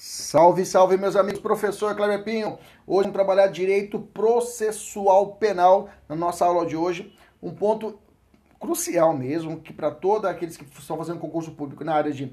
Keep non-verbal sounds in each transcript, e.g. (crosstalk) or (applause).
Salve, salve, meus amigos. Professor Cleber Pinho. Hoje vamos trabalhar direito processual penal na nossa aula de hoje. Um ponto crucial mesmo, que para todos aqueles que estão fazendo concurso público na área de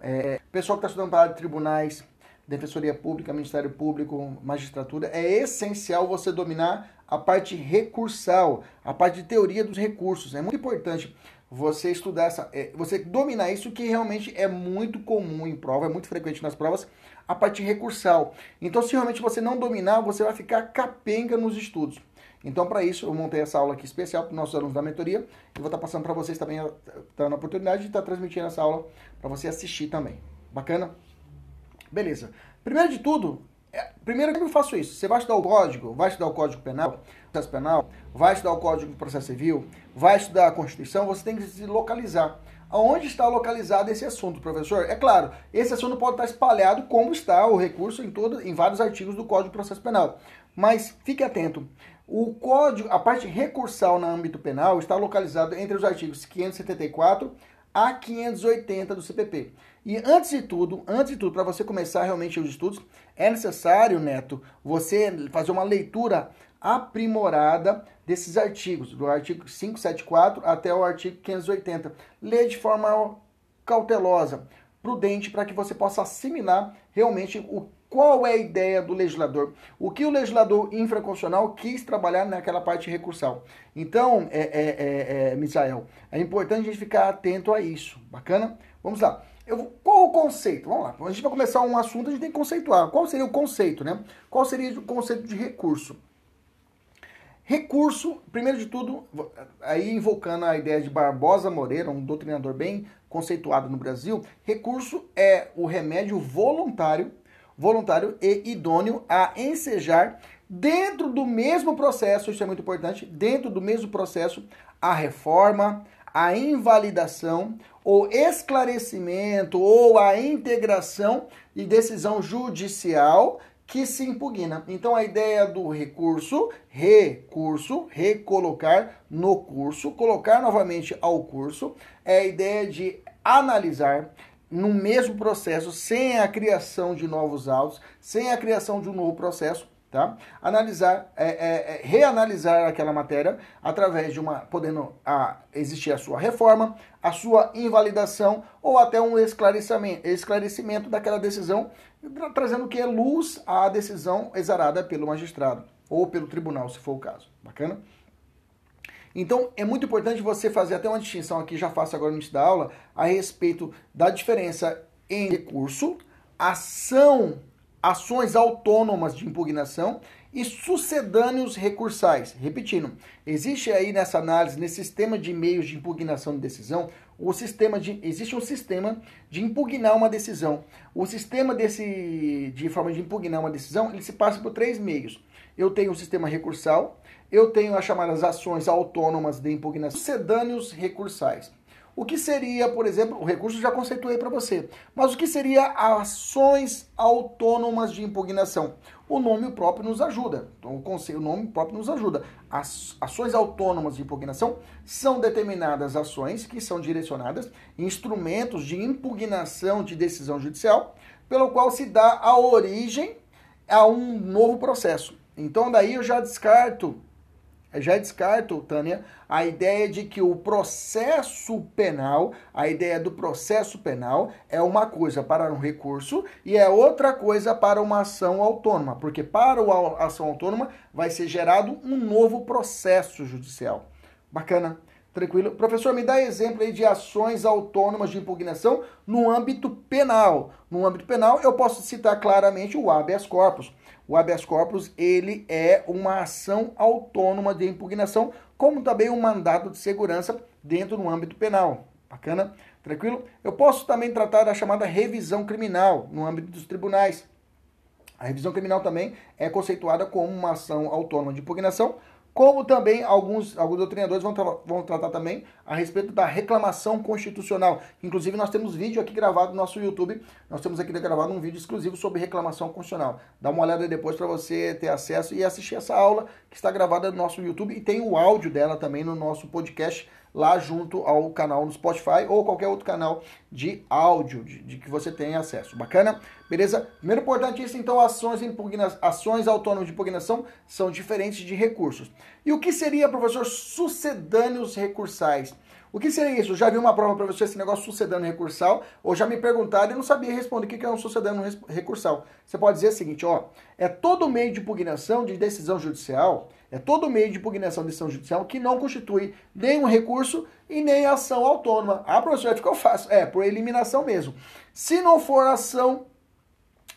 é, pessoal que está estudando para tribunais, defensoria pública, ministério público, magistratura, é essencial você dominar a parte recursal, a parte de teoria dos recursos. É muito importante você estudar essa, é, você dominar isso que realmente é muito comum em prova, é muito frequente nas provas, a parte recursal. Então, se realmente você não dominar, você vai ficar capenga nos estudos. Então, para isso, eu montei essa aula aqui especial para os nossos alunos da mentoria e vou estar tá passando para vocês também, tá na oportunidade de estar tá transmitindo essa aula para você assistir também. Bacana? Beleza. Primeiro de tudo, é, primeiro que eu faço isso. Você vai estudar o código, vai estudar o código penal, processo penal, vai estudar o código do processo civil, vai estudar a Constituição, você tem que se localizar. Aonde está localizado esse assunto, professor? É claro, esse assunto pode estar espalhado como está o recurso em, todo, em vários artigos do Código de Processo Penal. Mas fique atento. O código, a parte recursal no âmbito penal está localizado entre os artigos 574 a 580 do CPP. E antes de tudo, antes de tudo, para você começar realmente os estudos, é necessário, Neto, você fazer uma leitura aprimorada desses artigos, do artigo 574 até o artigo 580. Lê de forma cautelosa, prudente, para que você possa assimilar realmente o qual é a ideia do legislador? O que o legislador infraconstitucional quis trabalhar naquela parte recursal? Então, é, é, é, é, Misael, é importante a gente ficar atento a isso. Bacana? Vamos lá. Eu, qual o conceito? Vamos lá. A gente vai começar um assunto, a gente tem que conceituar. Qual seria o conceito, né? Qual seria o conceito de recurso? Recurso, primeiro de tudo, aí invocando a ideia de Barbosa Moreira, um doutrinador bem conceituado no Brasil, recurso é o remédio voluntário voluntário e idôneo a ensejar dentro do mesmo processo, isso é muito importante, dentro do mesmo processo, a reforma, a invalidação, o esclarecimento ou a integração de decisão judicial que se impugna. Então a ideia do recurso, recurso, recolocar no curso, colocar novamente ao curso, é a ideia de analisar, no mesmo processo, sem a criação de novos autos, sem a criação de um novo processo, tá? Analisar, é, é, é, reanalisar aquela matéria através de uma, podendo a, existir a sua reforma, a sua invalidação ou até um esclarecimento, esclarecimento daquela decisão, trazendo que é luz à decisão exarada pelo magistrado ou pelo tribunal, se for o caso. Bacana? Então, é muito importante você fazer até uma distinção aqui, já faço agora no início da aula, a respeito da diferença em recurso, ação, ações autônomas de impugnação e sucedâneos recursais. Repetindo, existe aí nessa análise, nesse sistema de meios de impugnação de decisão, o sistema de, existe um sistema de impugnar uma decisão. O sistema desse, de forma de impugnar uma decisão, ele se passa por três meios. Eu tenho o sistema recursal, eu tenho as chamadas ações autônomas de impugnação, sedâneos recursais. O que seria, por exemplo, o recurso já conceituei para você, mas o que seria ações autônomas de impugnação? O nome próprio nos ajuda. Então, o, conceito, o nome próprio nos ajuda. As ações autônomas de impugnação são determinadas ações que são direcionadas, instrumentos de impugnação de decisão judicial, pelo qual se dá a origem a um novo processo. Então, daí eu já descarto já descarto, Tânia, a ideia de que o processo penal, a ideia do processo penal é uma coisa para um recurso e é outra coisa para uma ação autônoma, porque para a ação autônoma vai ser gerado um novo processo judicial. Bacana? Tranquilo? Professor, me dá exemplo aí de ações autônomas de impugnação no âmbito penal. No âmbito penal, eu posso citar claramente o habeas corpus o habeas corpus ele é uma ação autônoma de impugnação, como também um mandato de segurança dentro do âmbito penal. Bacana? Tranquilo? Eu posso também tratar da chamada revisão criminal no âmbito dos tribunais. A revisão criminal também é conceituada como uma ação autônoma de impugnação, como também alguns, alguns doutrinadores vão, tra vão tratar também a respeito da reclamação constitucional. Inclusive, nós temos vídeo aqui gravado no nosso YouTube, nós temos aqui gravado um vídeo exclusivo sobre reclamação constitucional. Dá uma olhada aí depois para você ter acesso e assistir essa aula que está gravada no nosso YouTube e tem o áudio dela também no nosso podcast lá junto ao canal no Spotify ou qualquer outro canal de áudio de, de que você tenha acesso. Bacana? Beleza? Primeiro importantíssimo, então, ações, impugna... ações autônomas de impugnação são diferentes de recursos. E o que seria, professor, sucedâneos recursais? O que seria isso? Eu já vi uma prova para você esse negócio sucedâneo recursal, ou já me perguntaram e não sabia responder o que é um sucedâneo recursal. Você pode dizer o seguinte, ó, é todo meio de impugnação de decisão judicial, é todo meio de impugnação de decisão judicial que não constitui nem um recurso e nem ação autônoma. Ah, professor, ficou fácil. É, por eliminação mesmo. Se não for ação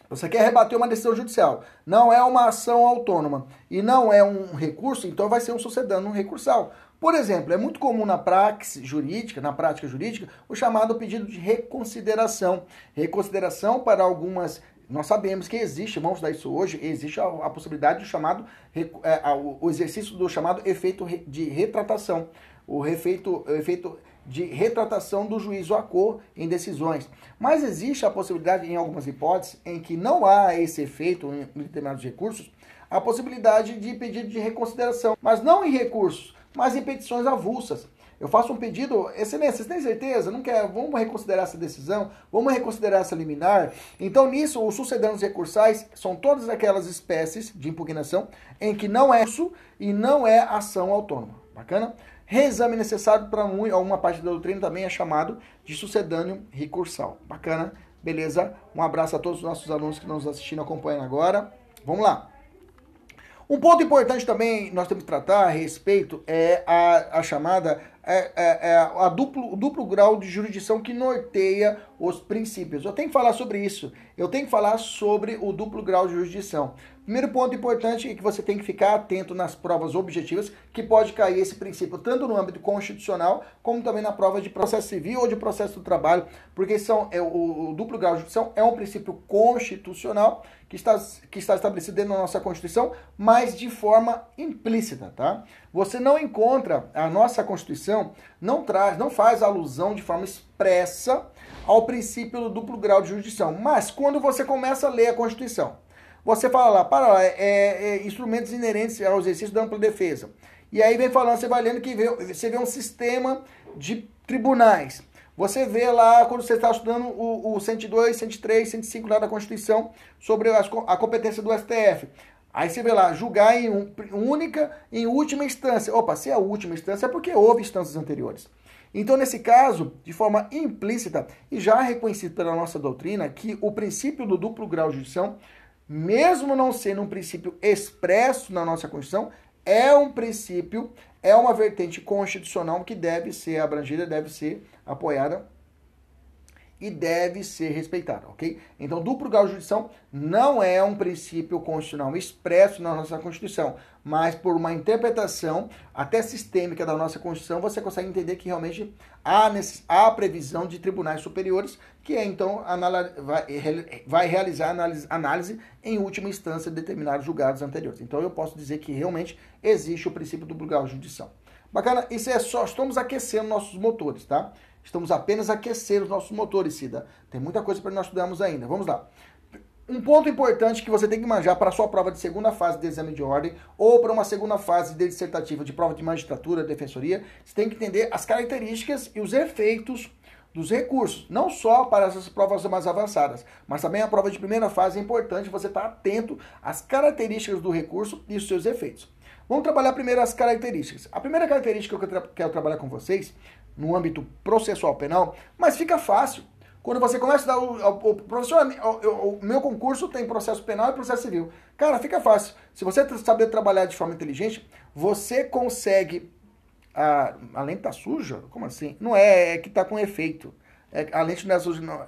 você quer rebater uma decisão judicial, não é uma ação autônoma e não é um recurso, então vai ser um sucedâneo recursal. Por exemplo, é muito comum na praxis jurídica, na prática jurídica, o chamado pedido de reconsideração. Reconsideração para algumas nós sabemos que existe, vamos dar isso hoje, existe a, a possibilidade do chamado, é, o exercício do chamado efeito de retratação, o efeito, o efeito de retratação do juízo a cor em decisões. Mas existe a possibilidade, em algumas hipóteses, em que não há esse efeito em determinados recursos, a possibilidade de pedido de reconsideração, mas não em recursos, mas em petições avulsas. Eu faço um pedido, excelência, vocês têm certeza? Não quer? Vamos reconsiderar essa decisão? Vamos reconsiderar essa liminar? Então, nisso, os sucedâneos recursais são todas aquelas espécies de impugnação em que não é isso e não é ação autônoma. Bacana? Reexame necessário para uma parte da doutrina também é chamado de sucedâneo recursal. Bacana? Beleza? Um abraço a todos os nossos alunos que nos assistindo acompanhando agora. Vamos lá. Um ponto importante também nós temos que tratar a respeito é a, a chamada é, é, é a duplo, o duplo grau de jurisdição que norteia os princípios. Eu tenho que falar sobre isso. Eu tenho que falar sobre o duplo grau de jurisdição. Primeiro ponto importante é que você tem que ficar atento nas provas objetivas, que pode cair esse princípio tanto no âmbito constitucional, como também na prova de processo civil ou de processo do trabalho, porque são, é, o, o duplo grau de jurisdição é um princípio constitucional que está, que está estabelecido dentro da nossa Constituição, mas de forma implícita, tá? Você não encontra, a nossa Constituição não traz, não faz alusão de forma expressa ao princípio do duplo grau de jurisdição, mas quando você começa a ler a Constituição, você fala lá, para lá, é, é, instrumentos inerentes ao exercício da ampla defesa. E aí vem falando, você vai lendo que vê, você vê um sistema de tribunais. Você vê lá, quando você está estudando o, o 102, 103, 105 lá da Constituição, sobre as, a competência do STF. Aí você vê lá, julgar em um, única, em última instância. Opa, se é a última instância é porque houve instâncias anteriores. Então, nesse caso, de forma implícita, e já reconhecido pela nossa doutrina, que o princípio do duplo grau de jurisdição mesmo não sendo um princípio expresso na nossa Constituição, é um princípio, é uma vertente constitucional que deve ser abrangida, deve ser apoiada e deve ser respeitada, ok? Então, duplo grau de jurisdição não é um princípio constitucional expresso na nossa Constituição, mas por uma interpretação até sistêmica da nossa Constituição, você consegue entender que realmente há, há previsão de tribunais superiores que é, então vai, vai realizar análise, análise em última instância de determinados julgados anteriores. Então, eu posso dizer que realmente existe o princípio do grau jurisdição. Bacana? Isso é só, estamos aquecendo nossos motores, tá? Estamos apenas aquecendo os nossos motores, Cida. Tem muita coisa para nós estudarmos ainda. Vamos lá. Um ponto importante que você tem que manjar para a sua prova de segunda fase de exame de ordem ou para uma segunda fase de dissertativa de prova de magistratura, defensoria, você tem que entender as características e os efeitos dos recursos, não só para essas provas mais avançadas, mas também a prova de primeira fase é importante você estar atento às características do recurso e os seus efeitos. Vamos trabalhar primeiro as características. A primeira característica que eu quero trabalhar com vocês no âmbito processual penal, mas fica fácil. Quando você começa a dar o, o, o professor, o, o, meu concurso tem processo penal e processo civil. Cara, fica fácil. Se você saber trabalhar de forma inteligente, você consegue. A, a lente tá suja? Como assim? Não é, é que tá com efeito. É, a lente não é suja, não.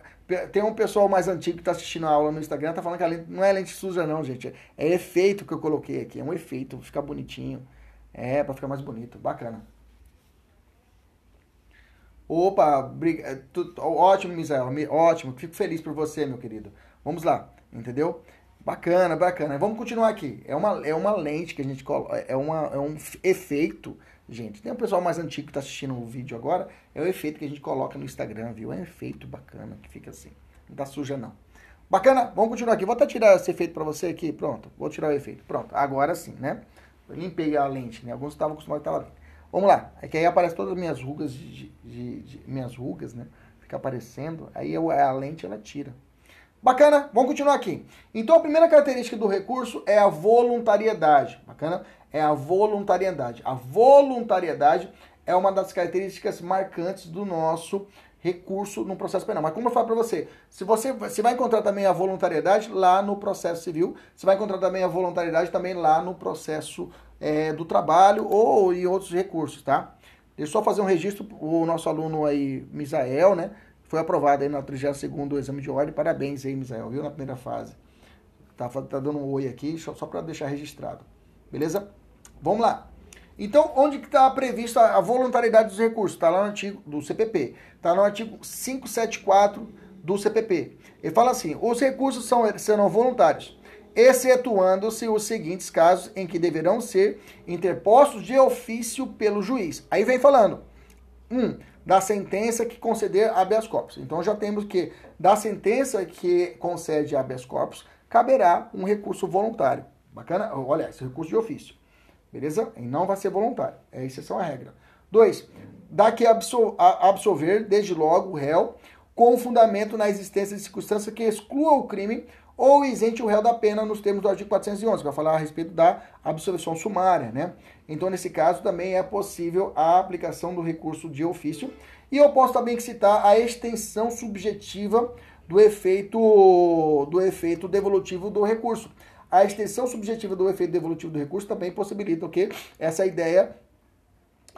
Tem um pessoal mais antigo que está assistindo a aula no Instagram, tá falando que a lente não é lente suja, não, gente. É, é efeito que eu coloquei aqui. É um efeito, ficar bonitinho. É, para ficar mais bonito. Bacana. Opa, briga, é, ótimo, Misael, ótimo, fico feliz por você, meu querido. Vamos lá, entendeu? Bacana, bacana. Vamos continuar aqui. É uma, é uma lente que a gente coloca, é, uma, é um efeito, gente. Tem um pessoal mais antigo que está assistindo o vídeo agora, é o efeito que a gente coloca no Instagram, viu? É um efeito bacana que fica assim. Não tá suja, não. Bacana, vamos continuar aqui. Vou até tirar esse efeito para você aqui, pronto. Vou tirar o efeito, pronto. Agora sim, né? Eu limpei a lente, né? Alguns estavam acostumados a estar lá. Vamos lá. É que aí aparece todas as minhas rugas, de, de, de minhas rugas, né? Fica aparecendo. Aí eu, a lente ela tira. Bacana? Vamos continuar aqui. Então a primeira característica do recurso é a voluntariedade. Bacana? É a voluntariedade. A voluntariedade é uma das características marcantes do nosso recurso no processo penal. Mas como eu falo para você, se você, você vai encontrar também a voluntariedade lá no processo civil, você vai encontrar também a voluntariedade também lá no processo é, do trabalho ou em outros recursos, tá? Deixa eu só fazer um registro, o nosso aluno aí, Misael, né? Foi aprovado aí na 32º exame de ordem. Parabéns aí, Misael, viu? Na primeira fase. Tá, tá dando um oi aqui, só, só para deixar registrado. Beleza? Vamos lá. Então, onde que está prevista a voluntariedade dos recursos? Está lá no artigo do CPP. Está no artigo 574 do CPP. Ele fala assim: os recursos são, serão voluntários, excetuando-se os seguintes casos em que deverão ser interpostos de ofício pelo juiz. Aí vem falando: 1. Um, da sentença que conceder habeas corpus. Então já temos que, da sentença que concede habeas corpus, caberá um recurso voluntário. Bacana? Olha, esse recurso de ofício. Beleza? E não vai ser voluntário. É exceção à regra. Dois, dá que absol absolver, desde logo, o réu, com fundamento na existência de circunstância que exclua o crime ou isente o réu da pena nos termos do artigo 411, vai falar a respeito da absolvição sumária, né? Então, nesse caso, também é possível a aplicação do recurso de ofício. E eu posso também citar a extensão subjetiva do efeito, do efeito devolutivo do recurso. A extensão subjetiva do efeito devolutivo do recurso também possibilita o que? Essa ideia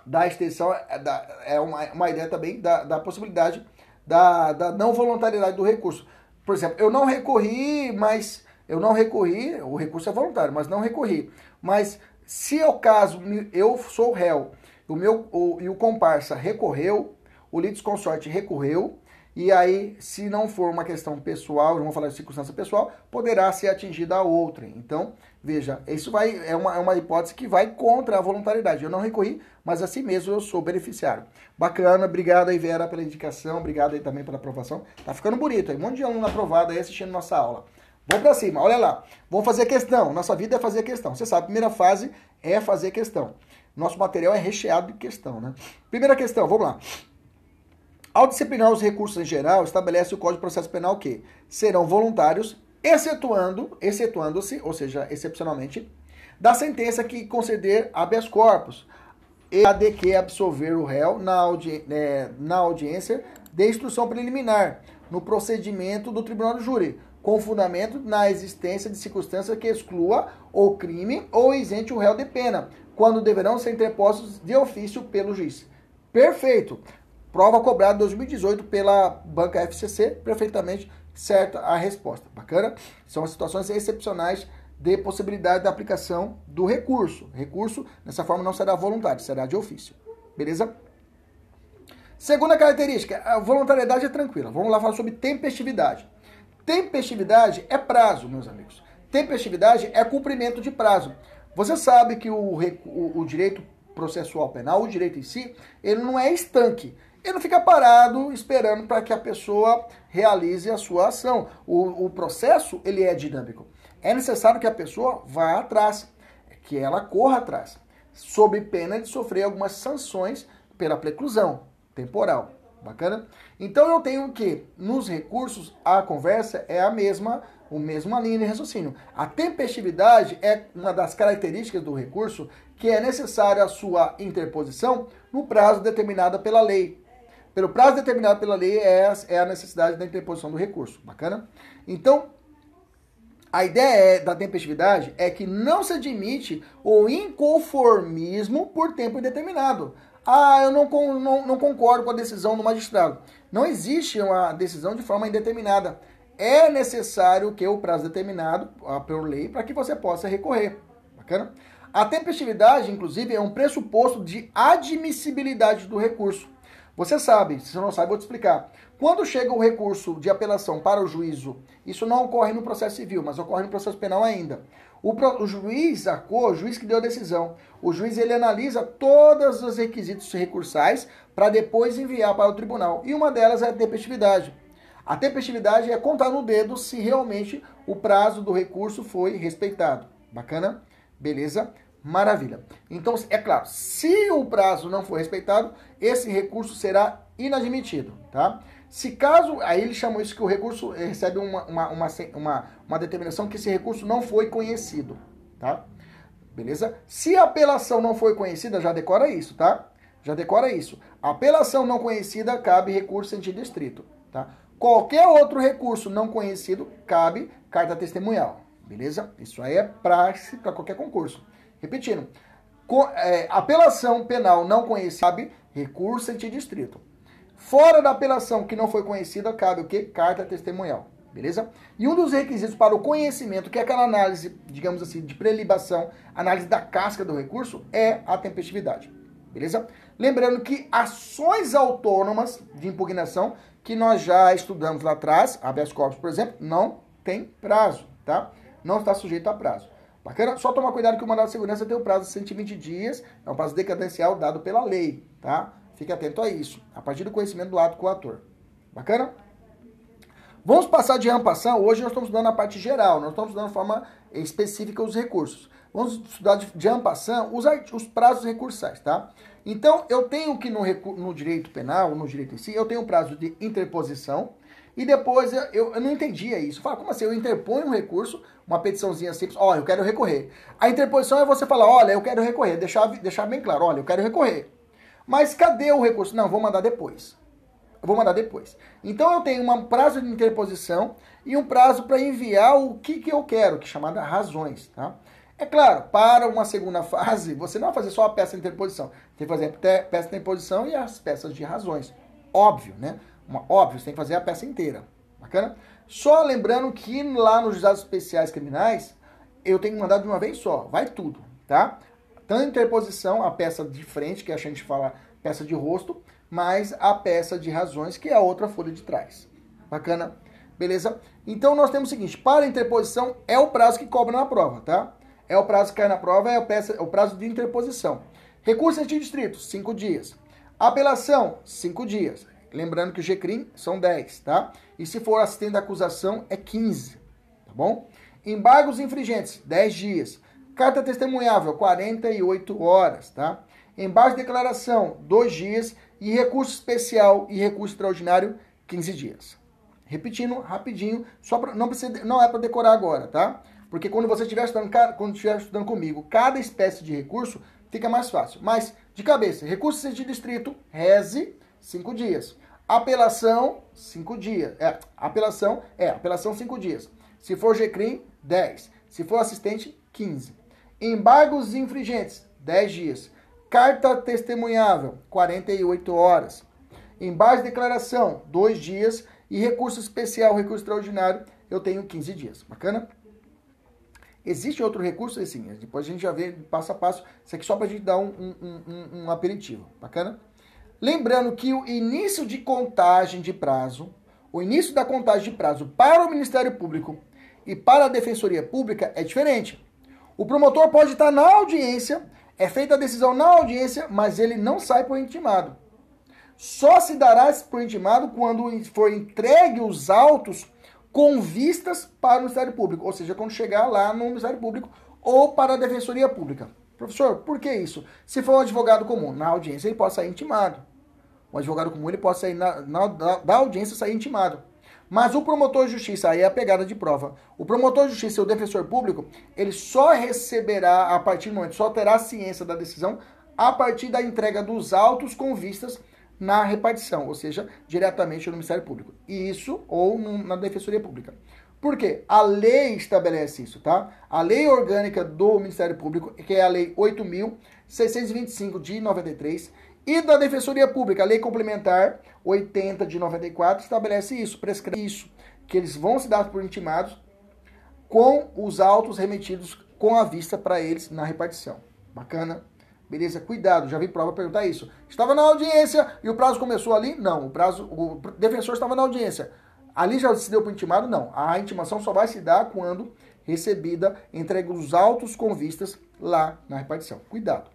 da extensão é, é uma, ideia também da, da possibilidade da, da não voluntariedade do recurso. Por exemplo, eu não recorri, mas eu não recorri, o recurso é voluntário, mas não recorri. Mas se é o caso, eu sou réu, o meu o, e o comparsa recorreu, o litisconsorte recorreu, e aí, se não for uma questão pessoal, vamos falar de circunstância pessoal, poderá ser atingida a outra. Então, veja, isso vai é uma, é uma hipótese que vai contra a voluntariedade. Eu não recorri, mas assim mesmo eu sou beneficiário. Bacana, obrigado aí, Vera, pela indicação, obrigado aí também pela aprovação. Tá ficando bonito aí, um monte de aluno aprovado aí assistindo nossa aula. Vamos para cima, olha lá. Vamos fazer questão. Nossa vida é fazer questão. Você sabe, a primeira fase é fazer questão. Nosso material é recheado de questão, né? Primeira questão, vamos lá. Ao disciplinar os recursos em geral, estabelece o Código de Processo Penal que serão voluntários, excetuando, excetuando-se, ou seja, excepcionalmente, da sentença que conceder habeas corpus e a de que absolver o réu na, audi é, na audiência de instrução preliminar, no procedimento do tribunal do júri, com fundamento na existência de circunstância que exclua o crime ou isente o réu de pena, quando deverão ser interpostos de ofício pelo juiz. Perfeito. Prova cobrada em 2018 pela banca FCC, perfeitamente certa a resposta. Bacana? São situações excepcionais de possibilidade da aplicação do recurso. Recurso, dessa forma, não será voluntário, será de ofício. Beleza? Segunda característica, a voluntariedade é tranquila. Vamos lá falar sobre tempestividade. Tempestividade é prazo, meus amigos. Tempestividade é cumprimento de prazo. Você sabe que o, o, o direito processual penal, o direito em si, ele não é estanque. Ele não fica parado esperando para que a pessoa realize a sua ação. O, o processo ele é dinâmico. É necessário que a pessoa vá atrás, que ela corra atrás, sob pena de sofrer algumas sanções pela preclusão temporal. Bacana? Então eu tenho que, nos recursos, a conversa é a mesma, o mesma linha de raciocínio. A tempestividade é uma das características do recurso que é necessária a sua interposição no prazo determinado pela lei pelo prazo determinado pela lei, é, é a necessidade da interposição do recurso. Bacana? Então, a ideia é, da tempestividade é que não se admite o inconformismo por tempo indeterminado. Ah, eu não, não, não concordo com a decisão do magistrado. Não existe uma decisão de forma indeterminada. É necessário que o prazo determinado por lei para que você possa recorrer. Bacana? A tempestividade, inclusive, é um pressuposto de admissibilidade do recurso. Você sabe, se não sabe, vou te explicar. Quando chega o recurso de apelação para o juízo, isso não ocorre no processo civil, mas ocorre no processo penal ainda. O, pro, o juiz, a cor, o juiz que deu a decisão, o juiz ele analisa todos os requisitos recursais para depois enviar para o tribunal. E uma delas é a tempestividade. A tempestividade é contar no dedo se realmente o prazo do recurso foi respeitado. Bacana? Beleza? Maravilha. Então, é claro, se o prazo não for respeitado, esse recurso será inadmitido, tá? Se caso, aí ele chamou isso que o recurso recebe uma, uma, uma, uma, uma determinação que esse recurso não foi conhecido, tá? Beleza? Se a apelação não foi conhecida, já decora isso, tá? Já decora isso. Apelação não conhecida, cabe recurso sentido estrito, tá? Qualquer outro recurso não conhecido, cabe carta testemunhal, beleza? Isso aí é praxe para qualquer concurso. Repetindo, é, apelação penal não conhecida, cabe recurso sentido estrito. Fora da apelação que não foi conhecida, cabe o que? Carta testemunhal. Beleza? E um dos requisitos para o conhecimento, que é aquela análise, digamos assim, de prelibação, análise da casca do recurso, é a tempestividade. Beleza? Lembrando que ações autônomas de impugnação, que nós já estudamos lá atrás, habeas corpus, por exemplo, não tem prazo, tá? Não está sujeito a prazo. Bacana? Só tomar cuidado que o mandado de segurança tem o prazo de 120 dias, é um prazo decadencial dado pela lei, tá? Fique atento a isso, a partir do conhecimento do ato coator. Bacana? Vamos passar de ampação. Hoje nós estamos estudando a parte geral, nós estamos estudando de forma específica os recursos. Vamos estudar de, de ampação os, os prazos recursais, tá? Então, eu tenho que no, no direito penal, no direito em si, eu tenho um prazo de interposição e depois eu, eu, eu não entendia isso. Fala, como assim? Eu interponho um recurso, uma petiçãozinha simples, ó, eu quero recorrer. A interposição é você falar, olha, eu quero recorrer, deixar, deixar bem claro, olha, eu quero recorrer. Mas cadê o recurso? Não, vou mandar depois. Eu vou mandar depois. Então eu tenho um prazo de interposição e um prazo para enviar o que, que eu quero, que é chamada razões, tá? É claro, para uma segunda (laughs) fase, você não vai fazer só a peça de interposição. Tem que fazer a peça de interposição e as peças de razões. Óbvio, né? Óbvio, você tem que fazer a peça inteira. Bacana? Só lembrando que lá nos juizados especiais criminais, eu tenho que mandar de uma vez só. Vai tudo, tá? Tanto interposição, a peça de frente, que a gente fala peça de rosto, mais a peça de razões, que é a outra folha de trás. Bacana? Beleza? Então nós temos o seguinte, para interposição é o prazo que cobra na prova, tá? É o prazo que cai na prova, é o, peça, é o prazo de interposição. Recurso distrito, 5 dias. Apelação, 5 dias. Lembrando que o GCRIM são 10, tá? E se for assistente da acusação, é 15, tá bom? Embargos infringentes, 10 dias. Carta testemunhável, 48 horas, tá? Embargo de declaração, 2 dias. E recurso especial e recurso extraordinário, 15 dias. Repetindo rapidinho, só pra, não, precisa, não é para decorar agora, tá? Porque quando você estiver estudando, quando estiver estudando comigo, cada espécie de recurso fica mais fácil. Mas, de cabeça, recurso de sentido distrito, reze, cinco dias. Apelação, cinco dias. É, apelação, é, apelação, cinco dias. Se for GCRIM, 10. Se for assistente, 15. Embargos infringentes, 10 dias. Carta testemunhável, 48 horas. Embargo de declaração, 2 dias. E recurso especial, recurso extraordinário, eu tenho 15 dias. Bacana? Existe outro recurso? Assim, depois a gente já vê passo a passo. Isso aqui só para a gente dar um, um, um, um aperitivo. Bacana? Lembrando que o início de contagem de prazo, o início da contagem de prazo para o Ministério Público e para a Defensoria Pública é diferente. O promotor pode estar na audiência, é feita a decisão na audiência, mas ele não sai por intimado. Só se dará por intimado quando for entregue os autos com vistas para o Ministério Público, ou seja, quando chegar lá no Ministério Público ou para a Defensoria Pública. Professor, por que isso? Se for um advogado comum, na audiência ele pode sair intimado. Um advogado comum ele pode sair na, na, da audiência sair intimado. Mas o promotor de justiça, aí é a pegada de prova. O promotor de justiça e o defensor público, ele só receberá, a partir do momento, só terá ciência da decisão a partir da entrega dos autos com vistas na repartição, ou seja, diretamente no Ministério Público. Isso ou na Defensoria Pública. Por quê? A lei estabelece isso, tá? A lei orgânica do Ministério Público, que é a Lei 8.625 de 93, e da Defensoria Pública, a Lei Complementar 80 de 94, estabelece isso, prescreve isso, que eles vão se dar por intimados com os autos remetidos com a vista para eles na repartição. Bacana? Beleza, cuidado, já vi prova perguntar isso. Estava na audiência e o prazo começou ali? Não, o prazo, o defensor estava na audiência. Ali já se deu para intimado? Não. A intimação só vai se dar quando recebida, entregue os autos com vistas lá na repartição. Cuidado.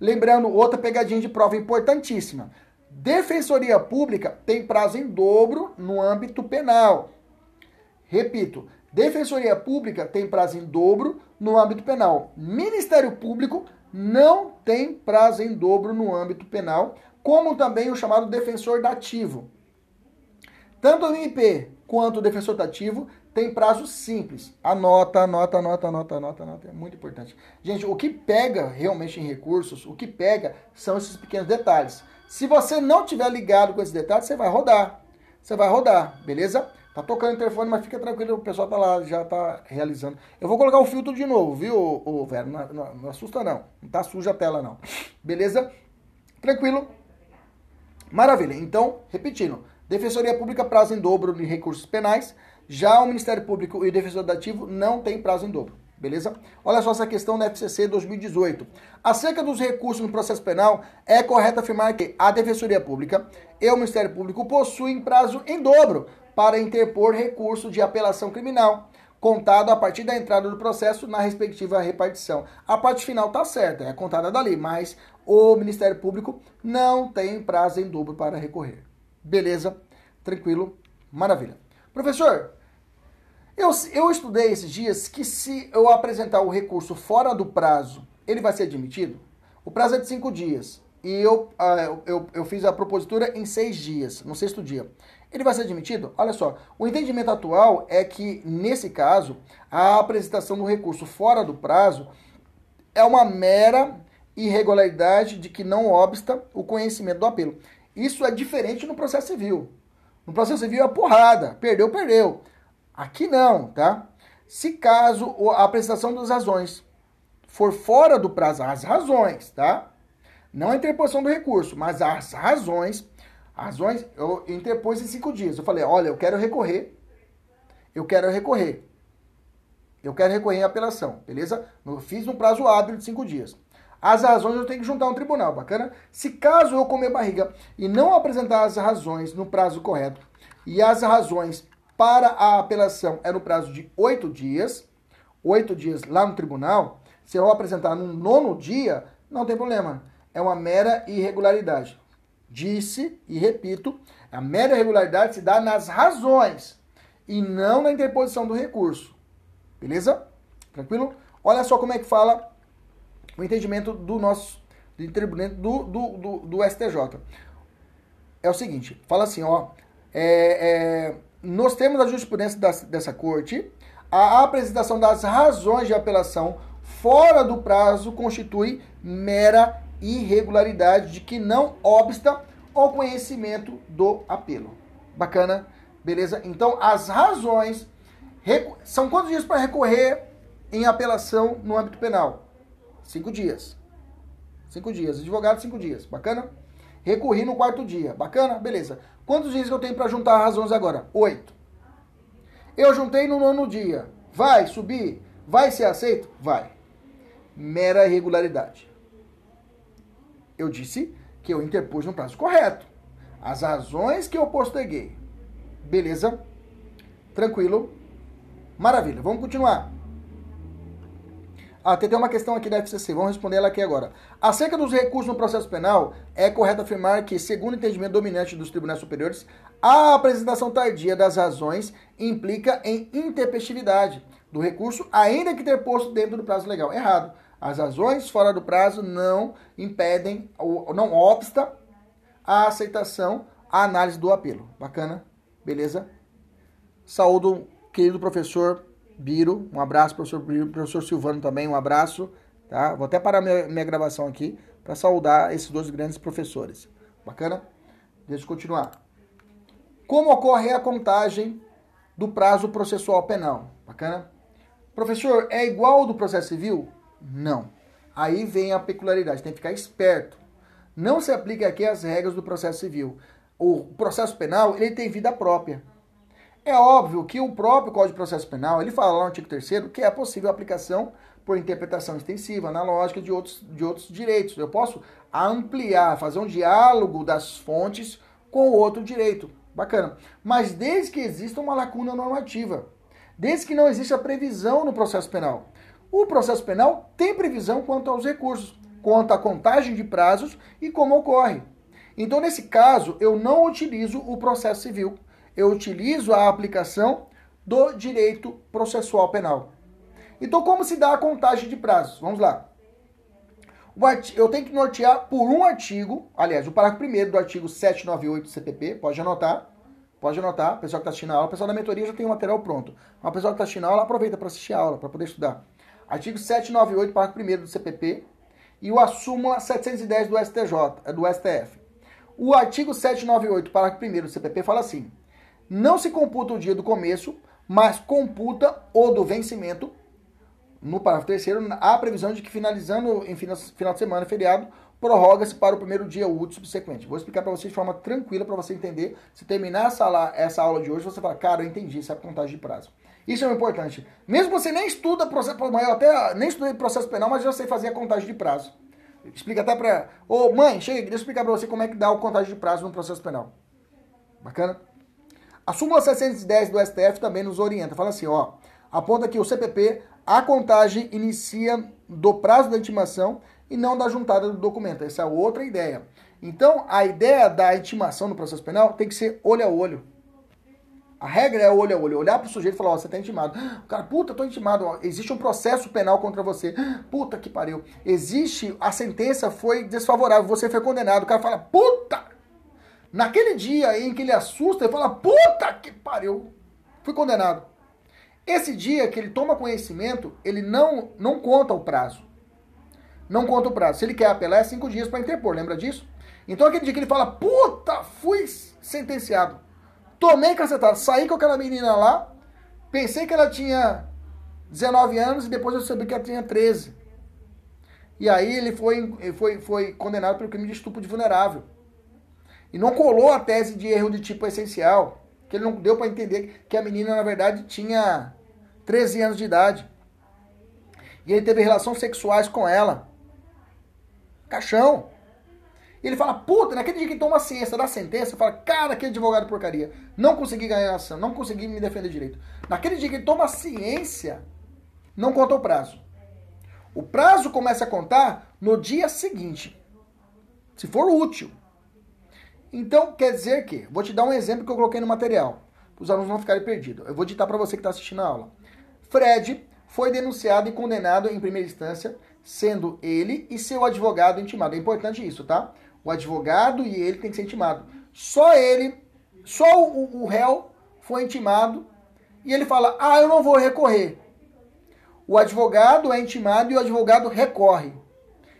Lembrando, outra pegadinha de prova importantíssima. Defensoria Pública tem prazo em dobro no âmbito penal. Repito, Defensoria Pública tem prazo em dobro no âmbito penal. Ministério Público não tem prazo em dobro no âmbito penal, como também o chamado defensor dativo. Tanto o MP quanto o defensor dativo tem prazo simples. Anota, anota, anota, anota, anota, anota. É muito importante. Gente, o que pega realmente em recursos, o que pega são esses pequenos detalhes. Se você não tiver ligado com esses detalhes, você vai rodar. Você vai rodar, beleza? Tá tocando o interfone, mas fica tranquilo, o pessoal tá lá, já tá realizando. Eu vou colocar o filtro de novo, viu, o velho? Não, não, não, assusta não. Não tá suja a tela não. Beleza? Tranquilo? Maravilha. Então, repetindo. Defensoria Pública prazo em dobro de recursos penais. Já o Ministério Público e o Defensor Dativo não tem prazo em dobro. Beleza? Olha só essa questão da FCC 2018. Acerca dos recursos no processo penal, é correto afirmar que a Defensoria Pública e o Ministério Público possuem prazo em dobro para interpor recurso de apelação criminal, contado a partir da entrada do processo na respectiva repartição. A parte final está certa, é contada dali, mas o Ministério Público não tem prazo em dobro para recorrer. Beleza? Tranquilo? Maravilha. Professor, eu, eu estudei esses dias que se eu apresentar o recurso fora do prazo, ele vai ser admitido? O prazo é de cinco dias. E eu, uh, eu, eu fiz a propositura em seis dias, no sexto dia ele vai ser admitido? Olha só, o entendimento atual é que, nesse caso, a apresentação do recurso fora do prazo é uma mera irregularidade de que não obsta o conhecimento do apelo. Isso é diferente no processo civil. No processo civil é porrada, perdeu, perdeu. Aqui não, tá? Se caso a apresentação das razões for fora do prazo, as razões, tá? Não a interposição do recurso, mas as razões razões, eu interpus em cinco dias. Eu falei, olha, eu quero recorrer. Eu quero recorrer. Eu quero recorrer em apelação, beleza? Eu fiz um prazo hábil de cinco dias. As razões eu tenho que juntar um tribunal, bacana? Se caso eu comer barriga e não apresentar as razões no prazo correto, e as razões para a apelação é no prazo de oito dias, oito dias lá no tribunal, se eu apresentar no nono dia, não tem problema. É uma mera irregularidade. Disse e repito, a mera irregularidade se dá nas razões e não na interposição do recurso. Beleza? Tranquilo? Olha só como é que fala o entendimento do nosso do, do, do, do STJ. É o seguinte, fala assim, ó, é, é, nos termos da jurisprudência da, dessa corte, a apresentação das razões de apelação fora do prazo constitui mera irregularidade de que não obsta o conhecimento do apelo. Bacana? Beleza? Então, as razões. São quantos dias para recorrer em apelação no âmbito penal? Cinco dias. Cinco dias. Advogado, cinco dias. Bacana? Recorri no quarto dia. Bacana? Beleza. Quantos dias eu tenho para juntar razões agora? Oito. Eu juntei no nono dia. Vai subir? Vai ser aceito? Vai. Mera irregularidade eu disse que eu interpus no prazo correto. As razões que eu posterguei. Beleza? Tranquilo? Maravilha. Vamos continuar. Ah, tem uma questão aqui da FCC, vamos responder ela aqui agora. Acerca dos recursos no processo penal, é correto afirmar que, segundo o entendimento dominante dos tribunais superiores, a apresentação tardia das razões implica em intempestividade do recurso, ainda que ter posto dentro do prazo legal. Errado. As razões fora do prazo não impedem, ou não obsta a aceitação, a análise do apelo. Bacana? Beleza? Saúdo, querido professor Biro. Um abraço, professor. Professor Silvano também, um abraço. Tá? Vou até parar minha, minha gravação aqui para saudar esses dois grandes professores. Bacana? Deixa eu continuar. Como ocorre a contagem do prazo processual penal? Bacana? Professor, é igual ao do processo civil? Não. Aí vem a peculiaridade, tem que ficar esperto. Não se aplica aqui as regras do processo civil. O processo penal, ele tem vida própria. É óbvio que o próprio Código de Processo Penal, ele fala lá no artigo 3 que é possível a aplicação por interpretação extensiva, analógica de outros, de outros direitos. Eu posso ampliar, fazer um diálogo das fontes com outro direito. Bacana. Mas desde que exista uma lacuna normativa, desde que não exista previsão no processo penal. O processo penal tem previsão quanto aos recursos, quanto à contagem de prazos e como ocorre. Então, nesse caso, eu não utilizo o processo civil. Eu utilizo a aplicação do direito processual penal. Então, como se dá a contagem de prazos? Vamos lá. Eu tenho que nortear por um artigo, aliás, o parágrafo primeiro do artigo 798 do CPP, pode anotar, pode anotar, pessoal que está assistindo a aula, pessoal da mentoria já tem o material pronto. Mas o pessoal que está assistindo a aula, aproveita para assistir a aula, para poder estudar. Artigo 798, parágrafo primeiro do CPP, e o a súmula 710 do STJ, do STF. O artigo 798, parágrafo 1 do CPP fala assim: não se computa o dia do começo, mas computa o do vencimento. No parágrafo 3 há previsão de que finalizando em final de semana, feriado, prorroga-se para o primeiro dia útil subsequente. Vou explicar para você de forma tranquila para você entender. Se terminar essa essa aula de hoje, você fala, cara, eu entendi, é contagem de prazo. Isso é importante. Mesmo você nem estuda processo, eu até nem estudei processo penal, mas já sei fazer a contagem de prazo. Explica até para, ô mãe, chega deixa eu explicar para você como é que dá o contagem de prazo no processo penal. Bacana? A súmula 710 do STF também nos orienta. Fala assim, ó, aponta que o CPP, a contagem inicia do prazo da intimação e não da juntada do documento. Essa é outra ideia. Então, a ideia da intimação no processo penal tem que ser olho a olho. A regra é olho a olho. Olhar pro sujeito e falar, ó, você tá intimado. O (gasps) cara, puta, tô intimado. Ó, existe um processo penal contra você. (gasps) Puta que pariu. Existe, a sentença foi desfavorável, você foi condenado. O cara fala, puta, Naquele dia em que ele assusta, ele fala: puta que pariu, fui condenado. Esse dia que ele toma conhecimento, ele não, não conta o prazo. Não conta o prazo. Se ele quer apelar, é cinco dias para interpor, lembra disso? Então aquele dia que ele fala: puta, fui sentenciado. Tomei cacetado, saí com aquela menina lá, pensei que ela tinha 19 anos e depois eu soube que ela tinha 13. E aí ele foi, foi, foi condenado pelo crime de estupro de vulnerável. E não colou a tese de erro de tipo essencial, que ele não deu para entender que a menina, na verdade, tinha 13 anos de idade. E ele teve relações sexuais com ela. Caixão. E ele fala, puta, naquele dia que toma ciência da sentença, fala, cara, que advogado porcaria. Não consegui ganhar a ação, não consegui me defender direito. Naquele dia que ele toma ciência, não conta o prazo. O prazo começa a contar no dia seguinte. Se for útil. Então, quer dizer que, vou te dar um exemplo que eu coloquei no material, para os alunos não ficarem perdidos. Eu vou ditar para você que está assistindo a aula. Fred foi denunciado e condenado em primeira instância, sendo ele e seu advogado intimado. É importante isso, tá? O advogado e ele tem que ser intimado. Só ele, só o, o réu foi intimado e ele fala: Ah, eu não vou recorrer. O advogado é intimado e o advogado recorre.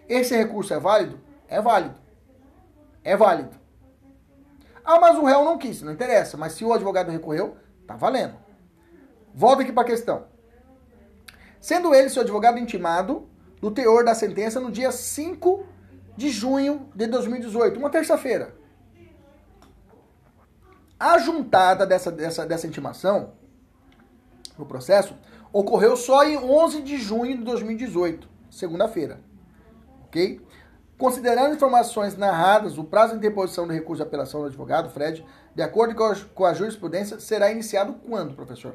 Esse recurso é válido? É válido. É válido. Ah, mas o réu não quis, não interessa. Mas se o advogado recorreu, tá valendo. Volta aqui para a questão. Sendo ele, seu advogado, intimado do teor da sentença no dia 5 de junho de 2018, uma terça-feira. A juntada dessa, dessa, dessa intimação no processo ocorreu só em 11 de junho de 2018, segunda-feira. Ok? Considerando informações narradas, o prazo de interposição do recurso de apelação do advogado, Fred, de acordo com a, jurisprudência, será iniciado quando, professor?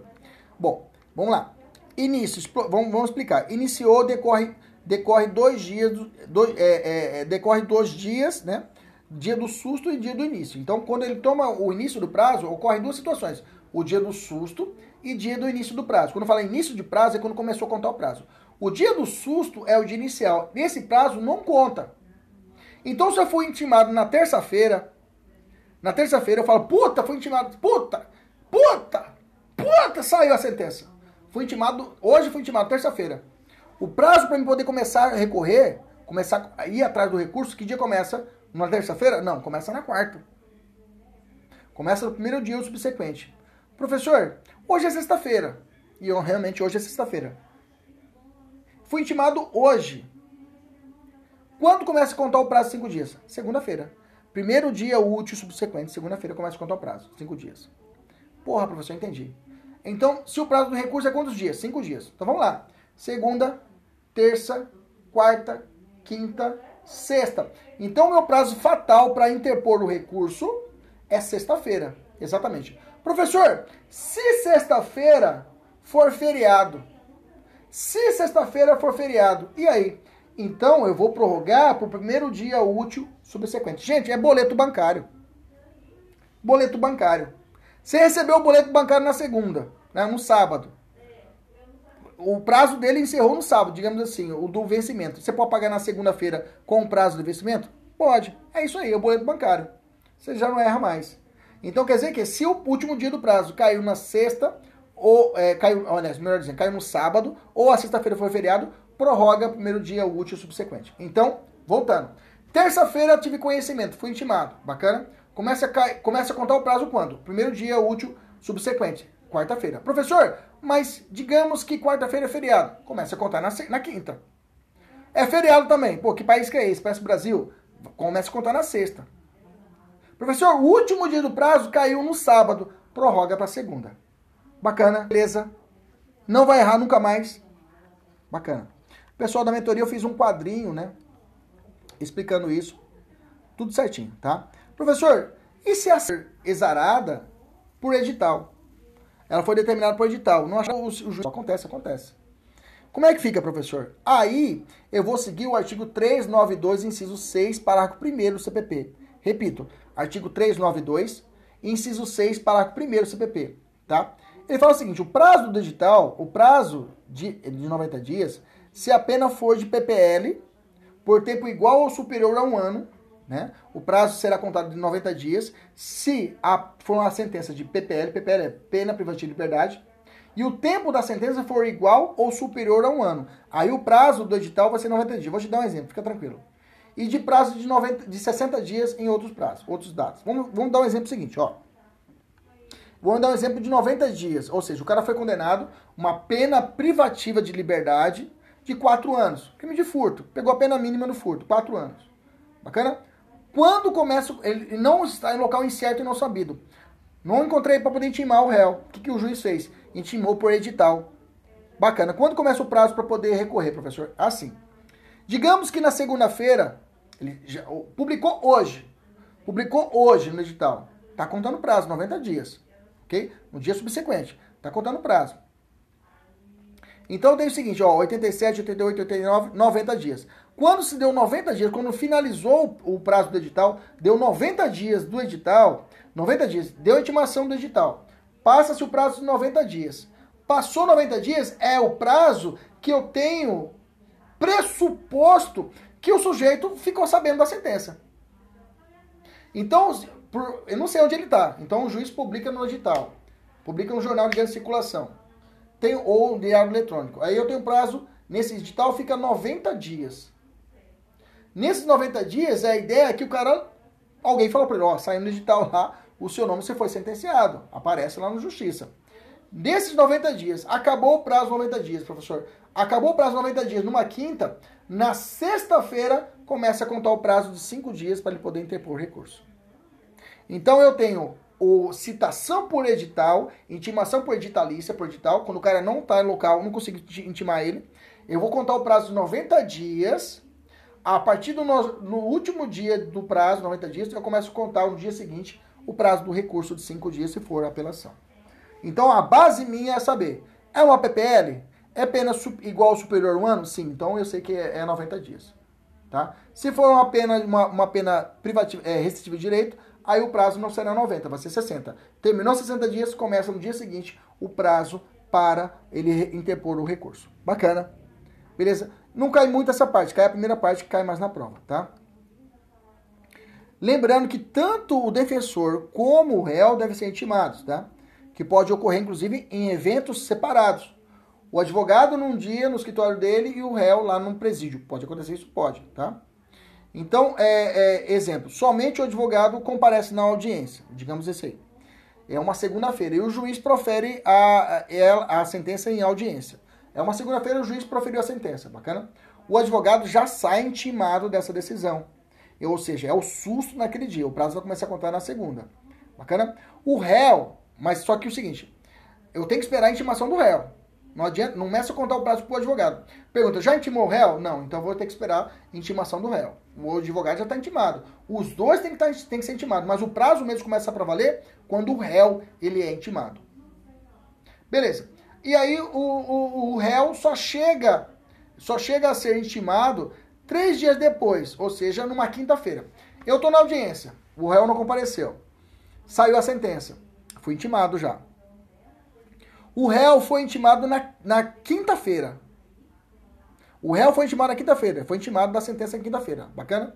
Bom, vamos lá. Início, vamos, vamos explicar. Iniciou, decorre, decorre dois dias, dois, é, é, é, decorre dois dias, né? Dia do susto e dia do início. Então, quando ele toma o início do prazo, ocorrem duas situações. O dia do susto e dia do início do prazo. Quando fala início de prazo, é quando começou a contar o prazo. O dia do susto é o dia inicial. Nesse prazo, não conta. Então, se eu fui intimado na terça-feira, na terça-feira eu falo, puta, fui intimado, puta, puta, puta, saiu a sentença. Fui intimado, hoje fui intimado, terça-feira. O prazo para mim poder começar a recorrer, começar a ir atrás do recurso, que dia começa? Na terça-feira? Não, começa na quarta. Começa no primeiro dia ou subsequente. Professor, hoje é sexta-feira. E eu realmente hoje é sexta-feira. Fui intimado hoje. Quando começa a contar o prazo? Cinco dias. Segunda-feira. Primeiro dia útil subsequente. Segunda-feira começa a contar o prazo. Cinco dias. Porra, professor, entendi. Então, se o prazo do recurso é quantos dias? Cinco dias. Então vamos lá. Segunda, terça, quarta, quinta, sexta. Então, meu prazo fatal para interpor o recurso é sexta-feira. Exatamente. Professor, se sexta-feira for feriado, se sexta-feira for feriado, e aí? Então eu vou prorrogar para o primeiro dia útil subsequente. Gente, é boleto bancário. Boleto bancário. Você recebeu o boleto bancário na segunda. né, no sábado. O prazo dele encerrou no sábado, digamos assim, o do vencimento. Você pode pagar na segunda-feira com o prazo do vencimento? Pode. É isso aí, é o boleto bancário. Você já não erra mais. Então quer dizer que se o último dia do prazo caiu na sexta, ou é, caiu, olha, melhor dizendo, caiu no sábado, ou a sexta-feira foi feriado, prorroga primeiro dia útil subsequente. Então, voltando. Terça-feira tive conhecimento, fui intimado. Bacana? Começa a, começa a contar o prazo quando? Primeiro dia útil subsequente. Quarta-feira. Professor, mas digamos que quarta-feira é feriado. Começa a contar na, na quinta. É feriado também. Pô, que país que é esse? Parece Brasil. Começa a contar na sexta. Professor, o último dia do prazo caiu no sábado. Prorroga para segunda. Bacana, beleza. Não vai errar nunca mais. Bacana. Pessoal da mentoria, eu fiz um quadrinho, né? Explicando isso. Tudo certinho, tá? Professor, e se a ser exarada por edital? Ela foi determinada por edital. Não achou o, juiz. Acontece, acontece. Como é que fica, professor? Aí eu vou seguir o artigo 392, inciso 6, parágrafo 1 do CPP. Repito, artigo 392, inciso 6, parágrafo 1 do CPP, tá? Ele fala o seguinte, o prazo do edital, o prazo de, de 90 dias, se a pena for de PPL, por tempo igual ou superior a um ano, né? O prazo será contado de 90 dias se a, for uma sentença de PPL, PPL é pena privativa de liberdade, e o tempo da sentença for igual ou superior a um ano. Aí o prazo do edital vai ser 90 dias. Vou te dar um exemplo, fica tranquilo. E de prazo de, 90, de 60 dias em outros prazos, outros dados. Vamos, vamos dar um exemplo seguinte, ó. Vamos dar um exemplo de 90 dias. Ou seja, o cara foi condenado uma pena privativa de liberdade de 4 anos. Crime de furto. Pegou a pena mínima no furto, 4 anos. Bacana? Quando começa, ele não está em local incerto e não sabido. Não encontrei para poder intimar o réu. O que, que o juiz fez? Intimou por edital. Bacana. Quando começa o prazo para poder recorrer, professor? Assim. Digamos que na segunda-feira, ele já, publicou hoje. Publicou hoje no edital. Está contando prazo, 90 dias. Ok? No dia subsequente. Está contando prazo. Então tem o seguinte, ó, 87, 88, 89, 90 dias. Quando se deu 90 dias, quando finalizou o prazo do edital, deu 90 dias do edital, 90 dias, deu a intimação do edital. Passa-se o prazo de 90 dias. Passou 90 dias, é o prazo que eu tenho pressuposto que o sujeito ficou sabendo da sentença. Então, por, eu não sei onde ele está. Então o juiz publica no edital, publica no jornal de circulação, tem, ou diário eletrônico. Aí eu tenho prazo, nesse edital fica 90 dias. Nesses 90 dias, a ideia é que o cara. Alguém falou para ele: ó, saindo no digital lá, o seu nome você foi sentenciado. Aparece lá na justiça. Nesses 90 dias, acabou o prazo 90 dias, professor. Acabou o prazo 90 dias numa quinta, na sexta-feira começa a contar o prazo de 5 dias para ele poder interpor recurso. Então eu tenho o citação por edital, intimação por editalícia, por edital, quando o cara não está em local, não consigo intimar ele. Eu vou contar o prazo de 90 dias a partir do no, no, último dia do prazo, 90 dias, eu começo a contar no dia seguinte o prazo do recurso de 5 dias, se for apelação. Então a base minha é saber, é uma PPL? É pena igual ou superior um ano? Sim, então eu sei que é, é 90 dias. Tá? Se for uma pena, uma, uma pena privativa, é, restritiva de direito, aí o prazo não será 90, vai ser 60. Terminou 60 dias, começa no dia seguinte o prazo para ele interpor o recurso. Bacana. Beleza? Não cai muito essa parte, cai a primeira parte que cai mais na prova, tá? Lembrando que tanto o defensor como o réu devem ser intimados, tá? Que pode ocorrer, inclusive, em eventos separados. O advogado num dia no escritório dele e o réu lá num presídio. Pode acontecer isso? Pode, tá? Então, é, é, exemplo, somente o advogado comparece na audiência, digamos esse aí. É uma segunda-feira e o juiz profere a, a, a sentença em audiência. É uma segunda-feira, o juiz proferiu a sentença, bacana? O advogado já sai intimado dessa decisão. Ou seja, é o susto naquele dia. O prazo vai começar a contar na segunda. Bacana? O réu, mas só que o seguinte, eu tenho que esperar a intimação do réu. Não adianta, não começa a contar o prazo para o advogado. Pergunta, já intimou o réu? Não, então vou ter que esperar a intimação do réu. O advogado já está intimado. Os dois têm que, estar, têm que ser intimados, mas o prazo mesmo começa para valer quando o réu ele é intimado. Beleza. E aí o, o, o réu só chega, só chega a ser intimado três dias depois, ou seja, numa quinta-feira. Eu estou na audiência, o réu não compareceu. Saiu a sentença, fui intimado já. O réu foi intimado na, na quinta-feira. O réu foi intimado na quinta-feira. Foi intimado da sentença na quinta-feira. Bacana?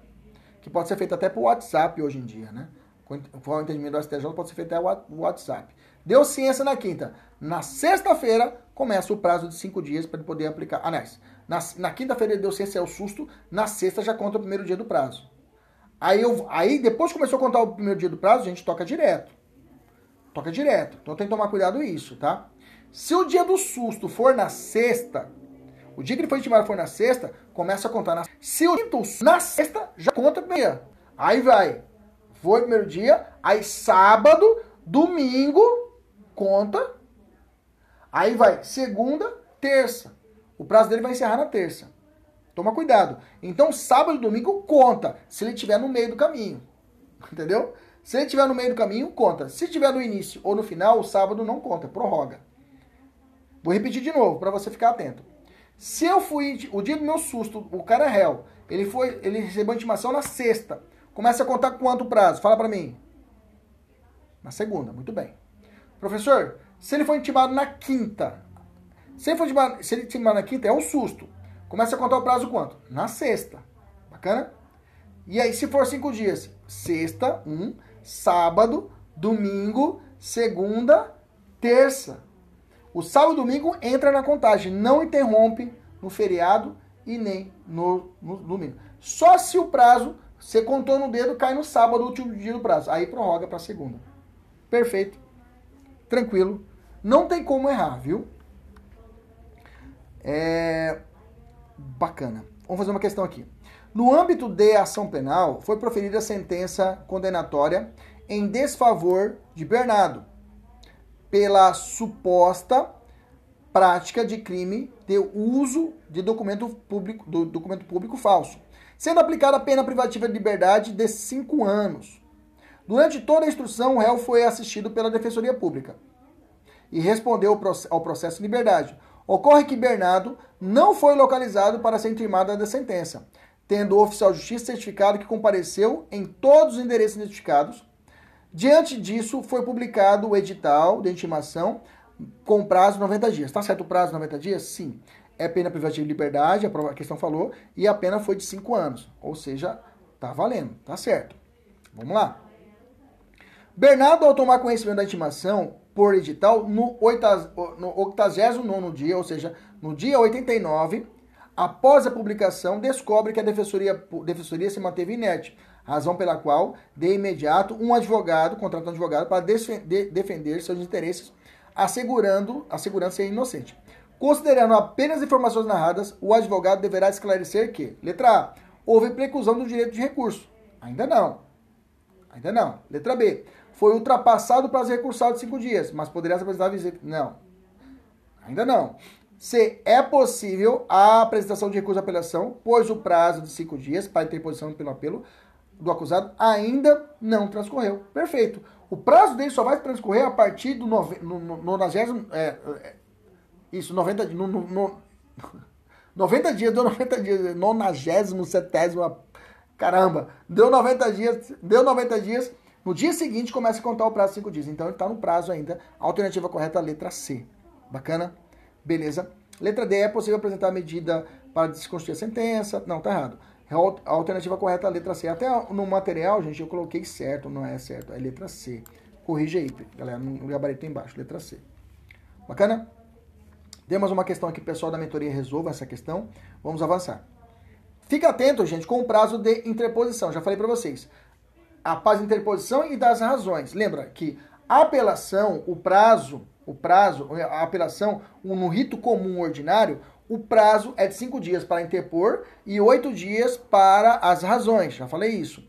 Que pode ser feito até por WhatsApp hoje em dia, né? Com o entendimento do STJ, pode ser feito até o WhatsApp. Deu ciência na quinta. Na sexta-feira, começa o prazo de cinco dias para ele poder aplicar. Aliás, na, na quinta-feira ele deu ciência, é o susto. Na sexta já conta o primeiro dia do prazo. Aí, eu, aí depois começou a contar o primeiro dia do prazo, a gente toca direto. Toca direto. Então tem que tomar cuidado isso, tá? Se o dia do susto for na sexta, o dia que ele foi intimado for na sexta, começa a contar na Se o quinto na sexta, já conta primeiro. Aí vai. Foi primeiro dia, aí sábado, domingo, conta. Aí vai segunda, terça. O prazo dele vai encerrar na terça. Toma cuidado. Então, sábado e domingo conta, se ele estiver no meio do caminho. (laughs) Entendeu? Se ele estiver no meio do caminho, conta. Se estiver no início ou no final, o sábado não conta, prorroga. Vou repetir de novo para você ficar atento. Se eu fui o dia do meu susto, o cara é réu, ele foi, ele recebeu intimação na sexta. Começa a contar quanto prazo? Fala para mim. Na segunda, muito bem. Professor, se ele foi intimado na quinta, se ele foi intimado, se ele intimado na quinta, é um susto. Começa a contar o prazo quanto? Na sexta. Bacana? E aí, se for cinco dias, sexta, um, sábado, domingo, segunda, terça. O sábado e domingo entra na contagem, não interrompe no feriado e nem no, no domingo. Só se o prazo, você contou no dedo, cai no sábado, último dia do prazo. Aí prorroga para segunda. Perfeito tranquilo. Não tem como errar, viu? É bacana. Vamos fazer uma questão aqui. No âmbito de ação penal, foi proferida sentença condenatória em desfavor de Bernardo pela suposta prática de crime de uso de documento público, do documento público falso, sendo aplicada a pena privativa de liberdade de cinco anos. Durante toda a instrução, o réu foi assistido pela Defensoria Pública e respondeu ao processo em liberdade. Ocorre que Bernardo não foi localizado para ser intimado da sentença, tendo o oficial de justiça certificado que compareceu em todos os endereços identificados. Diante disso, foi publicado o edital de intimação com prazo de 90 dias. Está certo o prazo de 90 dias? Sim. É pena privativa de liberdade, a questão falou, e a pena foi de 5 anos. Ou seja, tá valendo, tá certo. Vamos lá. Bernardo, ao tomar conhecimento da intimação por edital, no, 89 dia, ou seja, no dia 89, após a publicação, descobre que a defensoria, defensoria se manteve inerte, razão pela qual, de imediato, um advogado, contratou um advogado para defender seus interesses, assegurando, assegurando ser inocente. Considerando apenas informações narradas, o advogado deverá esclarecer que, letra A, houve preclusão do direito de recurso. Ainda não. Ainda não. Letra B foi ultrapassado o prazo recursal de cinco dias, mas poderia ser apresentar visita. Não. Ainda não. C. É possível a apresentação de recurso de apelação, pois o prazo de cinco dias para interposição pelo apelo do acusado ainda não transcorreu. Perfeito. O prazo dele só vai transcorrer a partir do nove, no, no, no, é, é, isso, 90, no, no, no, (laughs) 90 dias, deu 90 dias, nonagésimo, setésimo, caramba, deu 90 dias, deu 90 dias, no dia seguinte, começa a contar o prazo de 5 dias. Então, ele está no prazo ainda. Alternativa correta, letra C. Bacana? Beleza. Letra D, é possível apresentar a medida para desconstruir a sentença. Não, tá errado. A alternativa correta, letra C. Até no material, gente, eu coloquei certo, não é certo. É letra C. Corrige aí, galera, no gabarito embaixo, letra C. Bacana? Temos uma questão aqui, pessoal da mentoria resolva essa questão. Vamos avançar. Fica atento, gente, com o prazo de interposição. Já falei para vocês a paz de interposição e das razões. Lembra que a apelação, o prazo, o prazo, a apelação, no rito comum ordinário, o prazo é de cinco dias para interpor e oito dias para as razões. Já falei isso.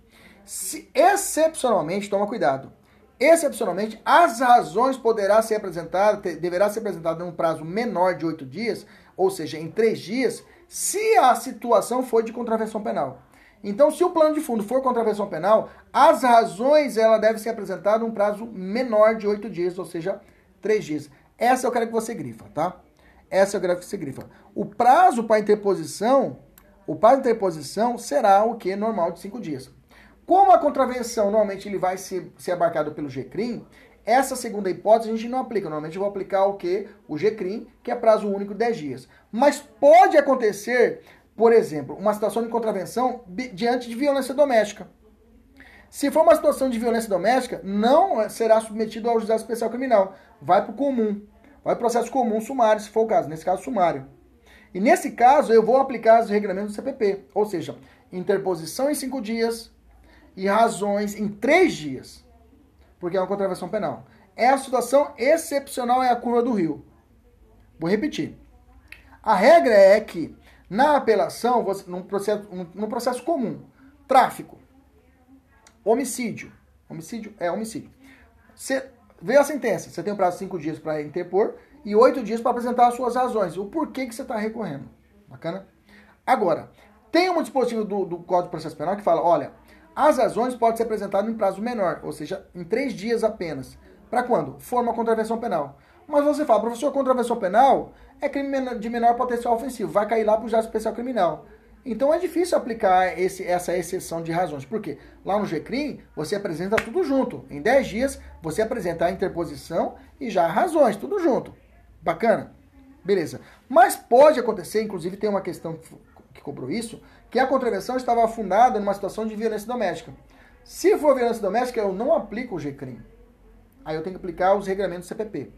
Se, excepcionalmente, toma cuidado. Excepcionalmente, as razões poderá ser apresentada, deverá ser apresentada em um prazo menor de oito dias, ou seja, em três dias, se a situação for de contravenção penal. Então, se o plano de fundo for contravenção penal, as razões ela deve ser apresentada um prazo menor de oito dias, ou seja, três dias. Essa eu quero que você grifa, tá? Essa eu quero que você grifa. O prazo para interposição, o prazo de interposição será o que normal de cinco dias. Como a contravenção normalmente ele vai ser, ser abarcado pelo GCRIM, Essa segunda hipótese a gente não aplica. Normalmente eu vou aplicar o que? O GCRIM, que é prazo único de 10 dias. Mas pode acontecer, por exemplo, uma situação de contravenção diante de violência doméstica. Se for uma situação de violência doméstica, não será submetido ao juizado especial criminal. Vai para o comum. Vai processo comum sumário, se for o caso. Nesse caso, sumário. E nesse caso, eu vou aplicar os regramentos do CPP. Ou seja, interposição em cinco dias e razões em três dias. Porque é uma contravenção penal. É a situação excepcional, é a curva do rio. Vou repetir. A regra é que, na apelação, você, num, processo, num processo comum, tráfico, Homicídio. Homicídio é homicídio. Vê a sentença. Você tem um prazo de cinco dias para interpor e oito dias para apresentar as suas razões. O porquê que você está recorrendo. Bacana? Agora, tem um dispositivo do, do Código de Processo Penal que fala, olha, as razões podem ser apresentadas em prazo menor, ou seja, em três dias apenas. Para quando? For uma contravenção penal. Mas você fala, professor, contravenção penal é crime de menor potencial ofensivo, vai cair lá para o juiz especial criminal. Então é difícil aplicar esse, essa exceção de razões. Por quê? Lá no GCRIM, você apresenta tudo junto. Em 10 dias, você apresenta a interposição e já razões, tudo junto. Bacana? Beleza. Mas pode acontecer, inclusive tem uma questão que cobrou isso, que a contravenção estava afundada numa situação de violência doméstica. Se for violência doméstica, eu não aplico o GCRIM. Aí eu tenho que aplicar os regulamentos CPP.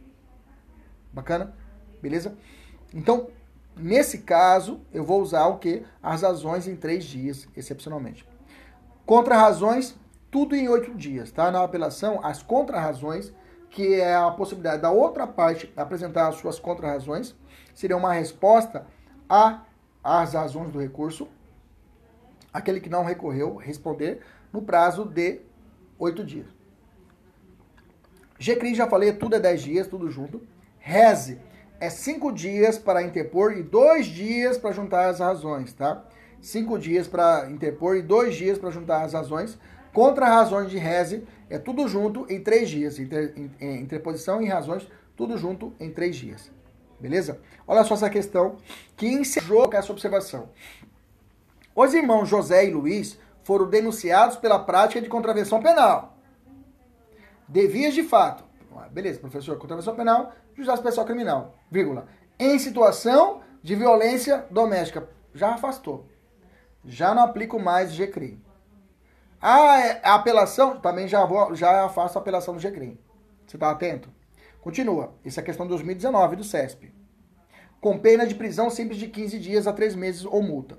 Bacana? Beleza? Então, Nesse caso, eu vou usar o que? As razões em três dias, excepcionalmente. Contra-razões, tudo em oito dias, tá? Na apelação, as contra-razões, que é a possibilidade da outra parte apresentar as suas contra-razões, seria uma resposta às razões do recurso. Aquele que não recorreu, responder no prazo de oito dias. GCRI, já falei, tudo é dez dias, tudo junto. Reze é cinco dias para interpor e dois dias para juntar as razões, tá? Cinco dias para interpor e dois dias para juntar as razões. Contra razões de reze, é tudo junto em três dias. Inter, interposição e razões, tudo junto em três dias. Beleza? Olha só essa questão que encerrou essa observação. Os irmãos José e Luiz foram denunciados pela prática de contravenção penal. Devias de fato. Beleza, professor, contravenção penal, juizado especial criminal, vírgula, em situação de violência doméstica. Já afastou. Já não aplico mais GCRI. A apelação, também já, vou, já afasto a apelação do GCRI. Você está atento? Continua. Isso é questão de 2019 do CESP. Com pena de prisão simples de 15 dias a 3 meses ou multa.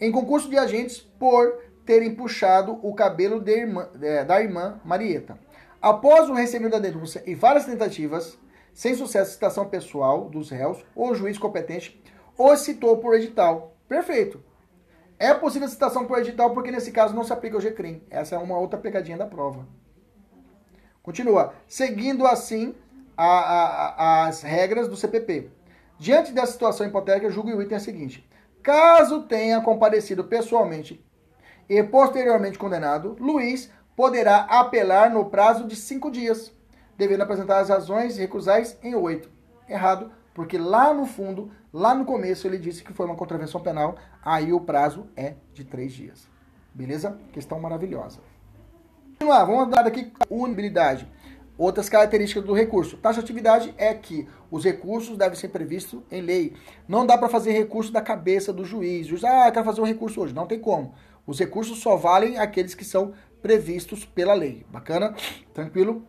Em concurso de agentes por terem puxado o cabelo irmã, é, da irmã Marieta. Após o recebimento da denúncia e várias tentativas, sem sucesso citação pessoal dos réus, o juiz competente o citou por edital. Perfeito. É possível citação por edital porque nesse caso não se aplica o GCRIM. Essa é uma outra pegadinha da prova. Continua. Seguindo assim a, a, as regras do CPP. Diante dessa situação hipotética, julgo o item seguinte. Caso tenha comparecido pessoalmente e posteriormente condenado, Luiz poderá apelar no prazo de cinco dias devendo apresentar as razões recusais em oito. Errado, porque lá no fundo, lá no começo, ele disse que foi uma contravenção penal, aí o prazo é de três dias. Beleza? Questão maravilhosa. Vamos lá, vamos dar aqui unibilidade. Outras características do recurso. Taxatividade é que os recursos devem ser previstos em lei. Não dá para fazer recurso da cabeça do juiz. Juiz, ah, eu quero fazer um recurso hoje. Não tem como. Os recursos só valem aqueles que são previstos pela lei. Bacana? Tranquilo?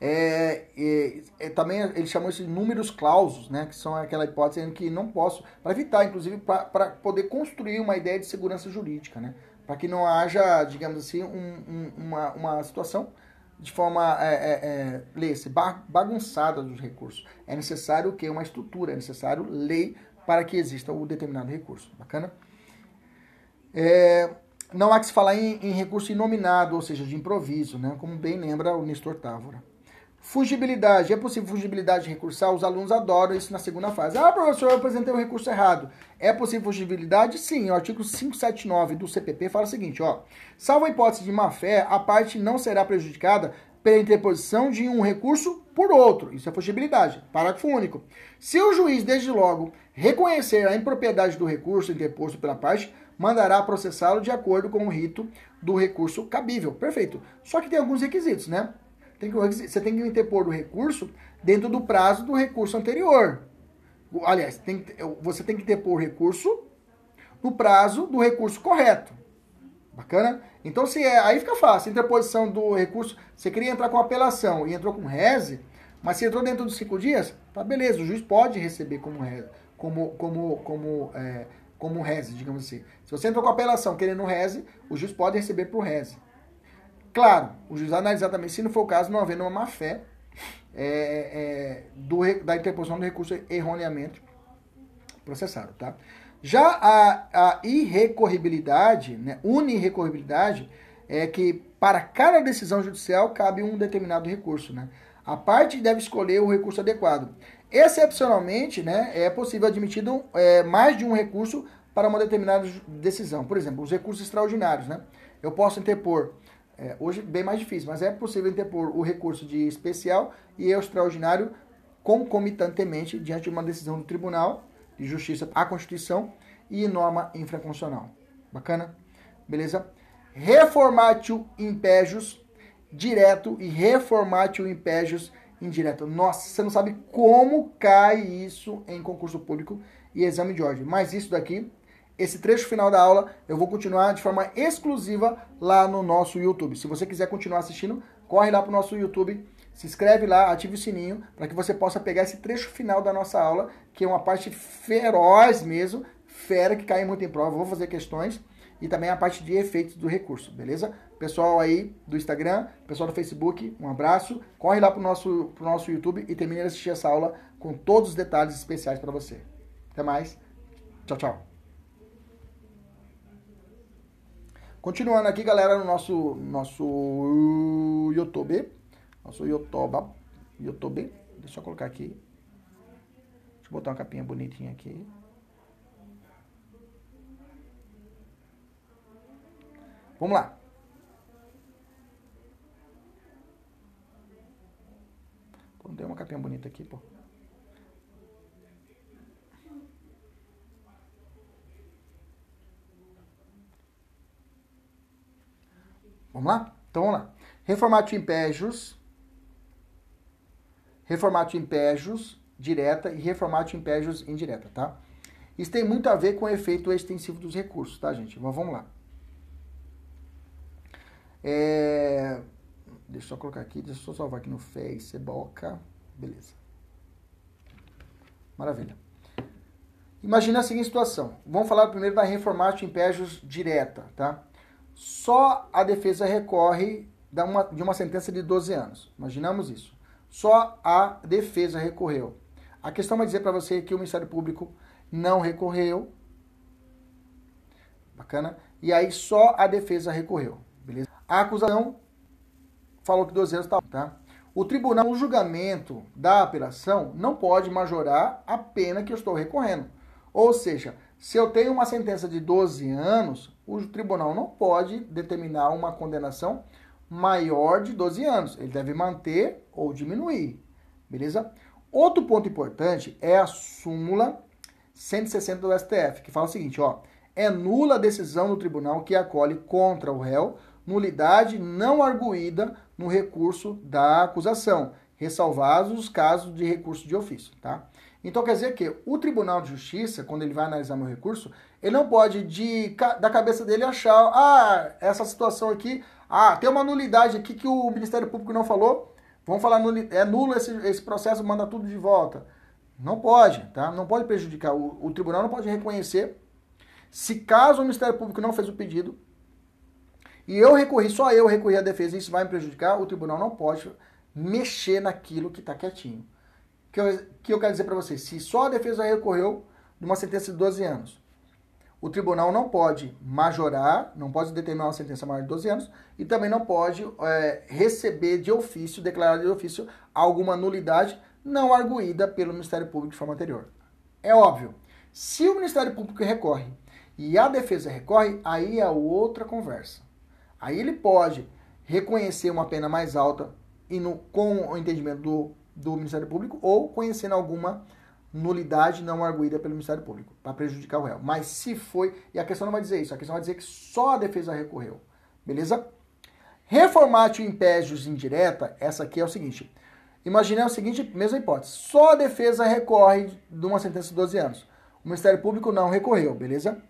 É, é, é, também eles chamam isso de números clausos, né, que são aquela hipótese em que não posso, para evitar, inclusive, para poder construir uma ideia de segurança jurídica, né, para que não haja, digamos assim, um, um, uma, uma situação de forma, é, é, é bagunçada dos recursos. É necessário que uma estrutura, é necessário lei para que exista o determinado recurso. Bacana? É, não há que se falar em, em recurso inominado, ou seja, de improviso, né, como bem lembra o Nestor Távora. Fugibilidade. É possível fugibilidade recursal? Os alunos adoram isso na segunda fase. Ah, professor, eu apresentei o um recurso errado. É possível fugibilidade? Sim. O artigo 579 do CPP fala o seguinte, ó. Salvo a hipótese de má-fé, a parte não será prejudicada pela interposição de um recurso por outro. Isso é fugibilidade. Parágrafo único. Se o juiz, desde logo, reconhecer a impropriedade do recurso interposto pela parte, mandará processá-lo de acordo com o rito do recurso cabível. Perfeito. Só que tem alguns requisitos, né? tem que, você tem que interpor o recurso dentro do prazo do recurso anterior. Aliás, tem, você tem que interpor o recurso no prazo do recurso correto. Bacana? Então, se é, aí fica fácil. Interposição do recurso, você queria entrar com apelação e entrou com reze, mas se entrou dentro dos cinco dias, tá beleza, o juiz pode receber como como, como, como, é, como reze, digamos assim. Se você entrou com apelação querendo reze, o juiz pode receber por reze. Claro, o juiz vai analisar também, se não for o caso, não havendo uma má-fé é, é, do, da interposição do recurso erroneamente processado, tá? Já a, a irrecorribilidade, né, unirrecorribilidade, é que para cada decisão judicial cabe um determinado recurso, né? A parte deve escolher o recurso adequado. Excepcionalmente, né, é possível admitido é, mais de um recurso para uma determinada decisão. Por exemplo, os recursos extraordinários, né? Eu posso interpor é, hoje bem mais difícil, mas é possível interpor o recurso de especial e o extraordinário concomitantemente diante de uma decisão do Tribunal de Justiça à Constituição e norma infraconstitucional. Bacana? Beleza? Reformatio impégios direto e reformatio impégios indireto. Nossa, você não sabe como cai isso em concurso público e exame de ordem. Mas isso daqui esse trecho final da aula eu vou continuar de forma exclusiva lá no nosso YouTube. Se você quiser continuar assistindo, corre lá para o nosso YouTube, se inscreve lá, ative o sininho para que você possa pegar esse trecho final da nossa aula, que é uma parte feroz mesmo, fera que cai muito em prova. vou fazer questões e também a parte de efeitos do recurso, beleza? Pessoal aí do Instagram, pessoal do Facebook, um abraço. Corre lá para o nosso, pro nosso YouTube e termine de assistir essa aula com todos os detalhes especiais para você. Até mais. Tchau, tchau. Continuando aqui, galera, no nosso, nosso YouTube. Nosso YouTube. YouTube. Deixa eu colocar aqui. Deixa eu botar uma capinha bonitinha aqui. Vamos lá. Pô, tem uma capinha bonita aqui, pô. Vamos lá? Então vamos lá. Reformatio impégios, reformatio impégios direta e reformatio impégios indireta, tá? Isso tem muito a ver com o efeito extensivo dos recursos, tá, gente? Mas vamos lá. É... Deixa eu só colocar aqui, deixa eu só salvar aqui no Facebook. Beleza. Maravilha. Imagina a seguinte situação. Vamos falar primeiro da reformatio impégios direta, tá? só a defesa recorre de uma, de uma sentença de 12 anos. Imaginamos isso. Só a defesa recorreu. A questão vai dizer para você que o Ministério Público não recorreu. Bacana? E aí só a defesa recorreu. Beleza? A acusação falou que 12 anos está. Tá? O tribunal, no julgamento da apelação, não pode majorar a pena que eu estou recorrendo. Ou seja, se eu tenho uma sentença de 12 anos, o tribunal não pode determinar uma condenação maior de 12 anos. Ele deve manter ou diminuir. Beleza? Outro ponto importante é a súmula 160 do STF, que fala o seguinte, ó: é nula a decisão do tribunal que acolhe contra o réu nulidade não arguída no recurso da acusação, ressalvados os casos de recurso de ofício, tá? Então quer dizer que o Tribunal de Justiça, quando ele vai analisar meu recurso, ele não pode de, da cabeça dele achar, ah, essa situação aqui, ah, tem uma nulidade aqui que o Ministério Público não falou, vamos falar, é nulo esse, esse processo, manda tudo de volta. Não pode, tá? Não pode prejudicar. O, o tribunal não pode reconhecer. Se caso o Ministério Público não fez o pedido, e eu recorri, só eu recorri à defesa isso vai me prejudicar, o tribunal não pode mexer naquilo que está quietinho que que eu quero dizer para vocês? Se só a defesa recorreu de uma sentença de 12 anos, o tribunal não pode majorar, não pode determinar uma sentença maior de 12 anos e também não pode é, receber de ofício, declarar de ofício, alguma nulidade não arguída pelo Ministério Público de forma anterior. É óbvio, se o Ministério Público recorre e a defesa recorre, aí é outra conversa. Aí ele pode reconhecer uma pena mais alta e no, com o entendimento do do Ministério Público ou conhecendo alguma nulidade não arguída pelo Ministério Público para prejudicar o réu. Mas se foi, e a questão não vai dizer isso, a questão vai dizer que só a defesa recorreu. Beleza? Reformatio impégios indireta, essa aqui é o seguinte. Imagine a seguinte mesma hipótese. Só a defesa recorre de uma sentença de 12 anos. O Ministério Público não recorreu, beleza?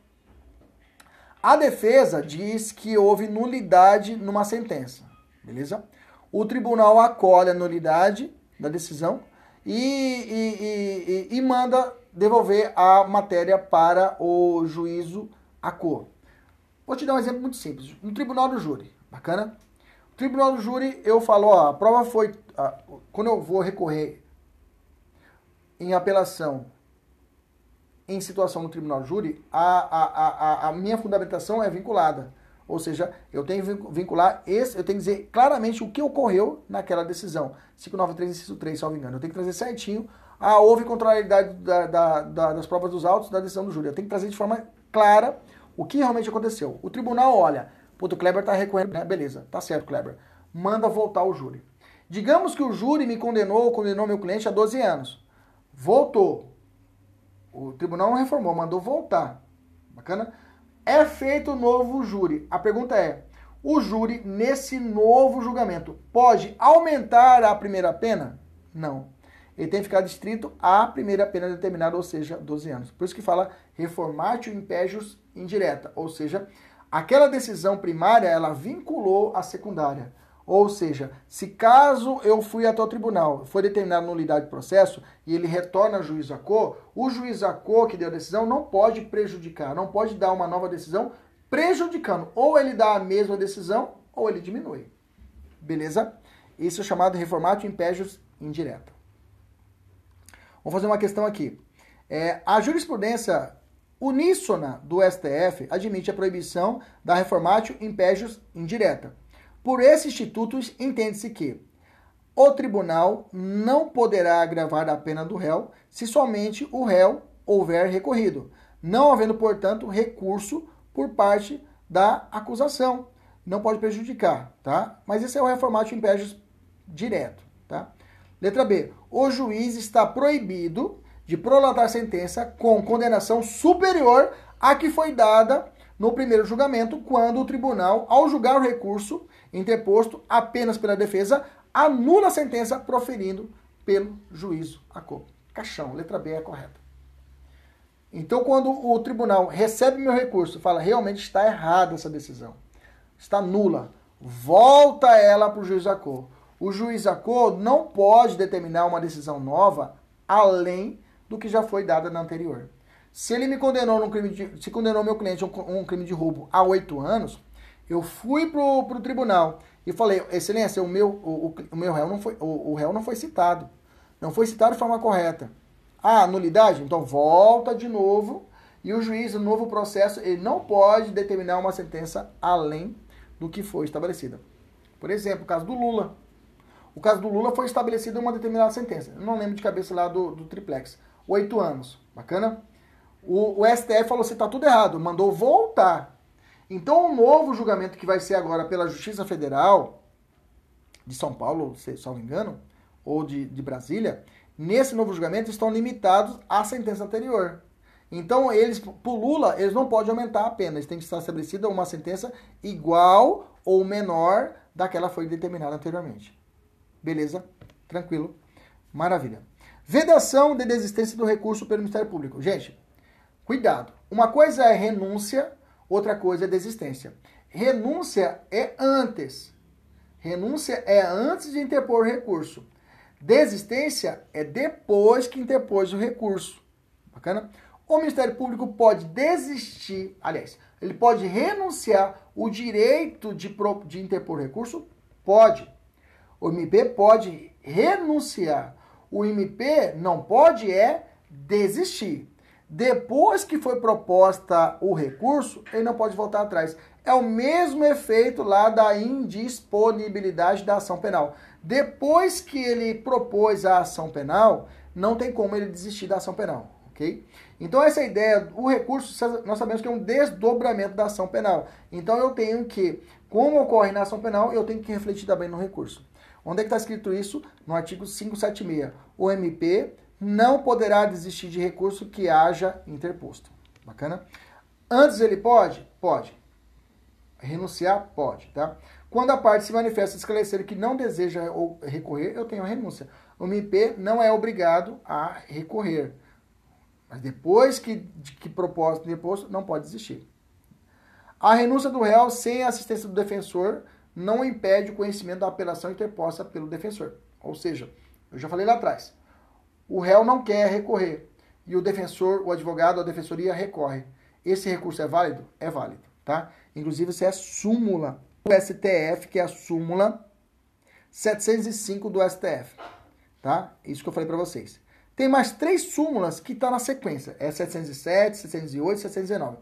A defesa diz que houve nulidade numa sentença, beleza? O tribunal acolhe a nulidade da decisão e, e, e, e manda devolver a matéria para o juízo a cor. Vou te dar um exemplo muito simples. No tribunal do júri, bacana? No tribunal do júri, eu falo, ó, a prova foi. quando eu vou recorrer em apelação em situação no tribunal do júri, a, a, a, a minha fundamentação é vinculada. Ou seja, eu tenho que vincular esse, eu tenho que dizer claramente o que ocorreu naquela decisão. 593, inciso 3, salvo engano. Eu tenho que trazer certinho. Ah, houve contrariedade da, da, da, das provas dos autos da decisão do júri. Eu tenho que trazer de forma clara o que realmente aconteceu. O tribunal olha, puto, o Kleber tá recorrendo, né? Beleza, tá certo, Kleber. Manda voltar o júri. Digamos que o júri me condenou, condenou meu cliente a 12 anos. Voltou. O tribunal não reformou, mandou voltar. Bacana? É feito novo júri. A pergunta é: o júri, nesse novo julgamento, pode aumentar a primeira pena? Não. Ele tem que ficar distrito à primeira pena determinada, ou seja, 12 anos. Por isso que fala reformatio impégios indireta, ou seja, aquela decisão primária, ela vinculou a secundária. Ou seja, se caso eu fui até o tribunal, foi determinada nulidade de processo e ele retorna ao juiz cor, o juiz cor que deu a decisão não pode prejudicar, não pode dar uma nova decisão prejudicando. Ou ele dá a mesma decisão ou ele diminui. Beleza? Isso é chamado reformatio impégios indireta. Vamos fazer uma questão aqui. É, a jurisprudência uníssona do STF admite a proibição da reformatio impégios indireta. Por esse instituto, entende-se que o tribunal não poderá agravar a pena do réu se somente o réu houver recorrido, não havendo, portanto, recurso por parte da acusação. Não pode prejudicar, tá? Mas esse é o reformatio impégios direto, tá? Letra B. O juiz está proibido de prolatar sentença com condenação superior à que foi dada no primeiro julgamento, quando o tribunal, ao julgar o recurso, interposto apenas pela defesa, anula a sentença proferindo pelo juízo a corpo. Caixão, letra B é correta. Então, quando o tribunal recebe meu recurso, fala realmente está errada essa decisão, está nula, volta ela para o juiz a. O juiz a não pode determinar uma decisão nova além do que já foi dada na anterior. Se ele me condenou num crime de, se condenou meu cliente a um, um crime de roubo há oito anos, eu fui pro, pro tribunal e falei, excelência, o meu, o, o meu réu não foi, o, o réu não foi citado. Não foi citado de forma correta. Ah, nulidade? Então volta de novo e o juiz, no novo processo, ele não pode determinar uma sentença além do que foi estabelecida. Por exemplo, o caso do Lula. O caso do Lula foi estabelecida uma determinada sentença. Eu não lembro de cabeça lá do, do triplex. Oito anos. Bacana? O, o STF falou assim, tá tudo errado. Mandou voltar. Então, o novo julgamento que vai ser agora pela Justiça Federal de São Paulo, se não me engano, ou de, de Brasília, nesse novo julgamento estão limitados à sentença anterior. Então, eles, por Lula, eles não podem aumentar a pena. Eles têm que estar estabelecida uma sentença igual ou menor daquela que foi determinada anteriormente. Beleza? Tranquilo? Maravilha. Vedação de desistência do recurso pelo Ministério Público. Gente, cuidado. Uma coisa é renúncia outra coisa é desistência. Renúncia é antes. Renúncia é antes de interpor o recurso. Desistência é depois que interpôs o recurso. Bacana? O Ministério Público pode desistir, aliás, ele pode renunciar o direito de, de interpor recurso? Pode. O MP pode renunciar. O MP não pode é desistir. Depois que foi proposta o recurso, ele não pode voltar atrás. É o mesmo efeito lá da indisponibilidade da ação penal. Depois que ele propôs a ação penal, não tem como ele desistir da ação penal, ok? Então essa ideia, o recurso, nós sabemos que é um desdobramento da ação penal. Então eu tenho que, como ocorre na ação penal, eu tenho que refletir também no recurso. Onde é que está escrito isso? No artigo 576. O MP não poderá desistir de recurso que haja interposto. Bacana? Antes ele pode? Pode. Renunciar? Pode, tá? Quando a parte se manifesta esclarecer que não deseja recorrer, eu tenho a renúncia. O MP não é obrigado a recorrer. Mas depois que, que propósito deposto, não pode existir. A renúncia do réu sem a assistência do defensor não impede o conhecimento da apelação interposta pelo defensor. Ou seja, eu já falei lá atrás, o réu não quer recorrer e o defensor, o advogado, a defensoria recorre. Esse recurso é válido? É válido, tá? Inclusive, isso é súmula do STF, que é a súmula 705 do STF, tá? Isso que eu falei para vocês. Tem mais três súmulas que tá na sequência. É 707, 708 e 719.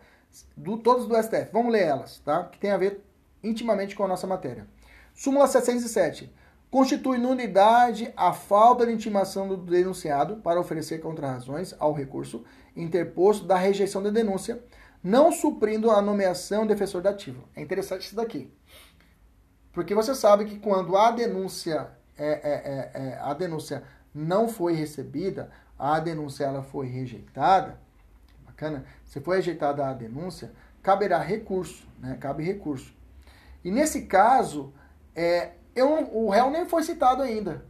Do, todos do STF. Vamos ler elas, tá? Que tem a ver intimamente com a nossa matéria. Súmula 707. Constitui nulidade a falta de intimação do denunciado para oferecer contrarrazões ao recurso interposto da rejeição da denúncia, não suprindo a nomeação defensor dativo. É interessante isso daqui. Porque você sabe que quando a denúncia, é, é, é, é, a denúncia não foi recebida, a denúncia ela foi rejeitada, bacana, se foi rejeitada a denúncia, caberá recurso, né? Cabe recurso. E nesse caso, é, eu, o réu nem foi citado ainda.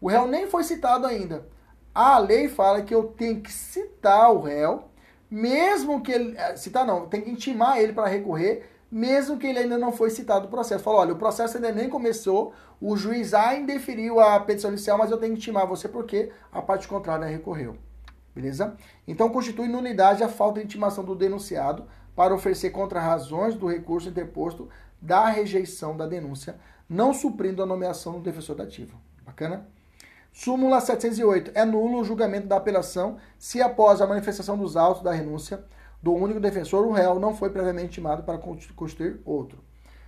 O réu nem foi citado ainda. A lei fala que eu tenho que citar o réu, mesmo que ele. Eh, citar não, tem que intimar ele para recorrer, mesmo que ele ainda não foi citado no processo. Fala, olha, o processo ainda nem começou, o juiz ainda deferiu a petição inicial, mas eu tenho que intimar você porque a parte contrária recorreu. Beleza? Então constitui nulidade a falta de intimação do denunciado para oferecer contra-razões do recurso interposto da rejeição da denúncia não suprindo a nomeação do defensor dativo. Bacana? Súmula 708. É nulo o julgamento da apelação se após a manifestação dos autos da renúncia do único defensor, o réu não foi previamente intimado para constituir outro.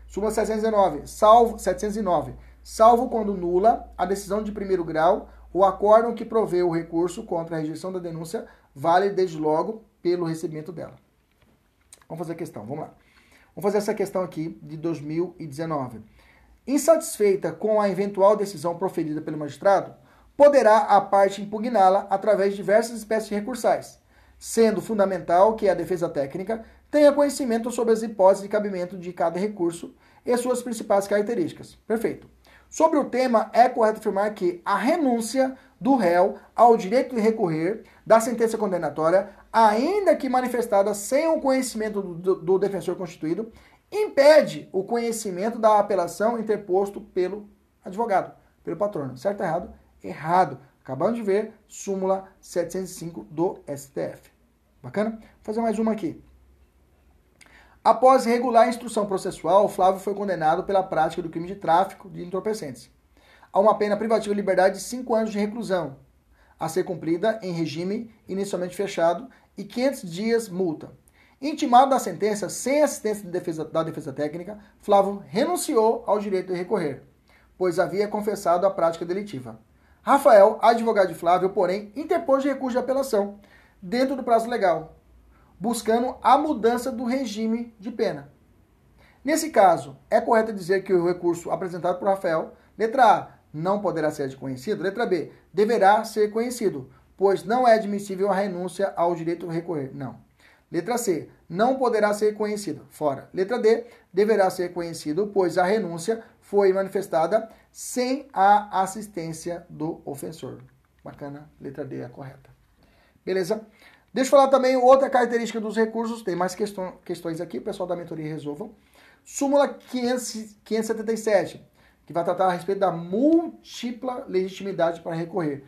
Súmula 709. Salvo, 709. Salvo quando nula a decisão de primeiro grau, o acórdão que provê o recurso contra a rejeição da denúncia vale desde logo pelo recebimento dela. Vamos fazer a questão, vamos lá. Vamos fazer essa questão aqui de 2019. Insatisfeita com a eventual decisão proferida pelo magistrado, poderá a parte impugná-la através de diversas espécies recursais, sendo fundamental que a defesa técnica tenha conhecimento sobre as hipóteses de cabimento de cada recurso e suas principais características. Perfeito. Sobre o tema, é correto afirmar que a renúncia do réu ao direito de recorrer da sentença condenatória, ainda que manifestada sem o conhecimento do, do defensor constituído, impede o conhecimento da apelação interposto pelo advogado, pelo patrono. Certo errado? Errado. Acabamos de ver súmula 705 do STF. Bacana? Vou fazer mais uma aqui. Após regular a instrução processual, Flávio foi condenado pela prática do crime de tráfico de entorpecentes a uma pena privativa de liberdade de 5 anos de reclusão, a ser cumprida em regime inicialmente fechado e 500 dias multa. Intimado da sentença, sem assistência de defesa, da defesa técnica, Flávio renunciou ao direito de recorrer, pois havia confessado a prática delitiva. Rafael, advogado de Flávio, porém, interpôs recurso de apelação, dentro do prazo legal, buscando a mudança do regime de pena. Nesse caso, é correto dizer que o recurso apresentado por Rafael, letra A, não poderá ser conhecido, letra B, deverá ser conhecido, pois não é admissível a renúncia ao direito de recorrer. Não. Letra C. Não poderá ser conhecido. Fora. Letra D. Deverá ser conhecido, pois a renúncia foi manifestada sem a assistência do ofensor. Bacana. Letra D é correta. Beleza? Deixa eu falar também outra característica dos recursos. Tem mais questões aqui, o pessoal da mentoria resolvam. Súmula 500, 577, que vai tratar a respeito da múltipla legitimidade para recorrer.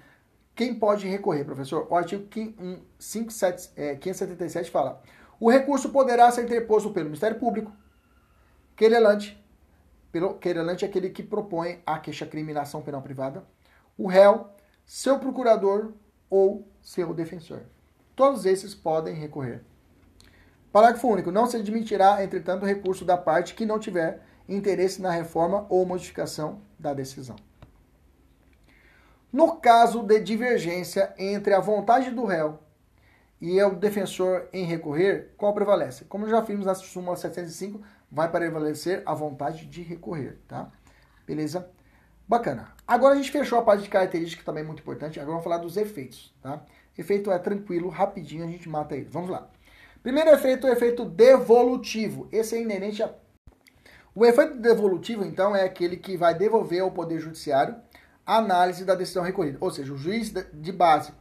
Quem pode recorrer, professor? O artigo 577 é, fala: o recurso poderá ser interposto pelo Ministério Público, querelante, pelo querelante é aquele que propõe a queixa-criminação penal privada, o réu, seu procurador ou seu defensor. Todos esses podem recorrer. Parágrafo único. Não se admitirá, entretanto, recurso da parte que não tiver interesse na reforma ou modificação da decisão. No caso de divergência entre a vontade do réu e o defensor em recorrer, qual prevalece? Como já vimos na súmula 705, vai prevalecer a vontade de recorrer, tá? Beleza? Bacana. Agora a gente fechou a parte de característica também muito importante. Agora vamos falar dos efeitos, tá? Efeito é tranquilo, rapidinho a gente mata ele. Vamos lá. Primeiro efeito é o efeito devolutivo. Esse é inerente a O efeito devolutivo, então, é aquele que vai devolver ao Poder Judiciário análise da decisão recorrida. Ou seja, o juiz de base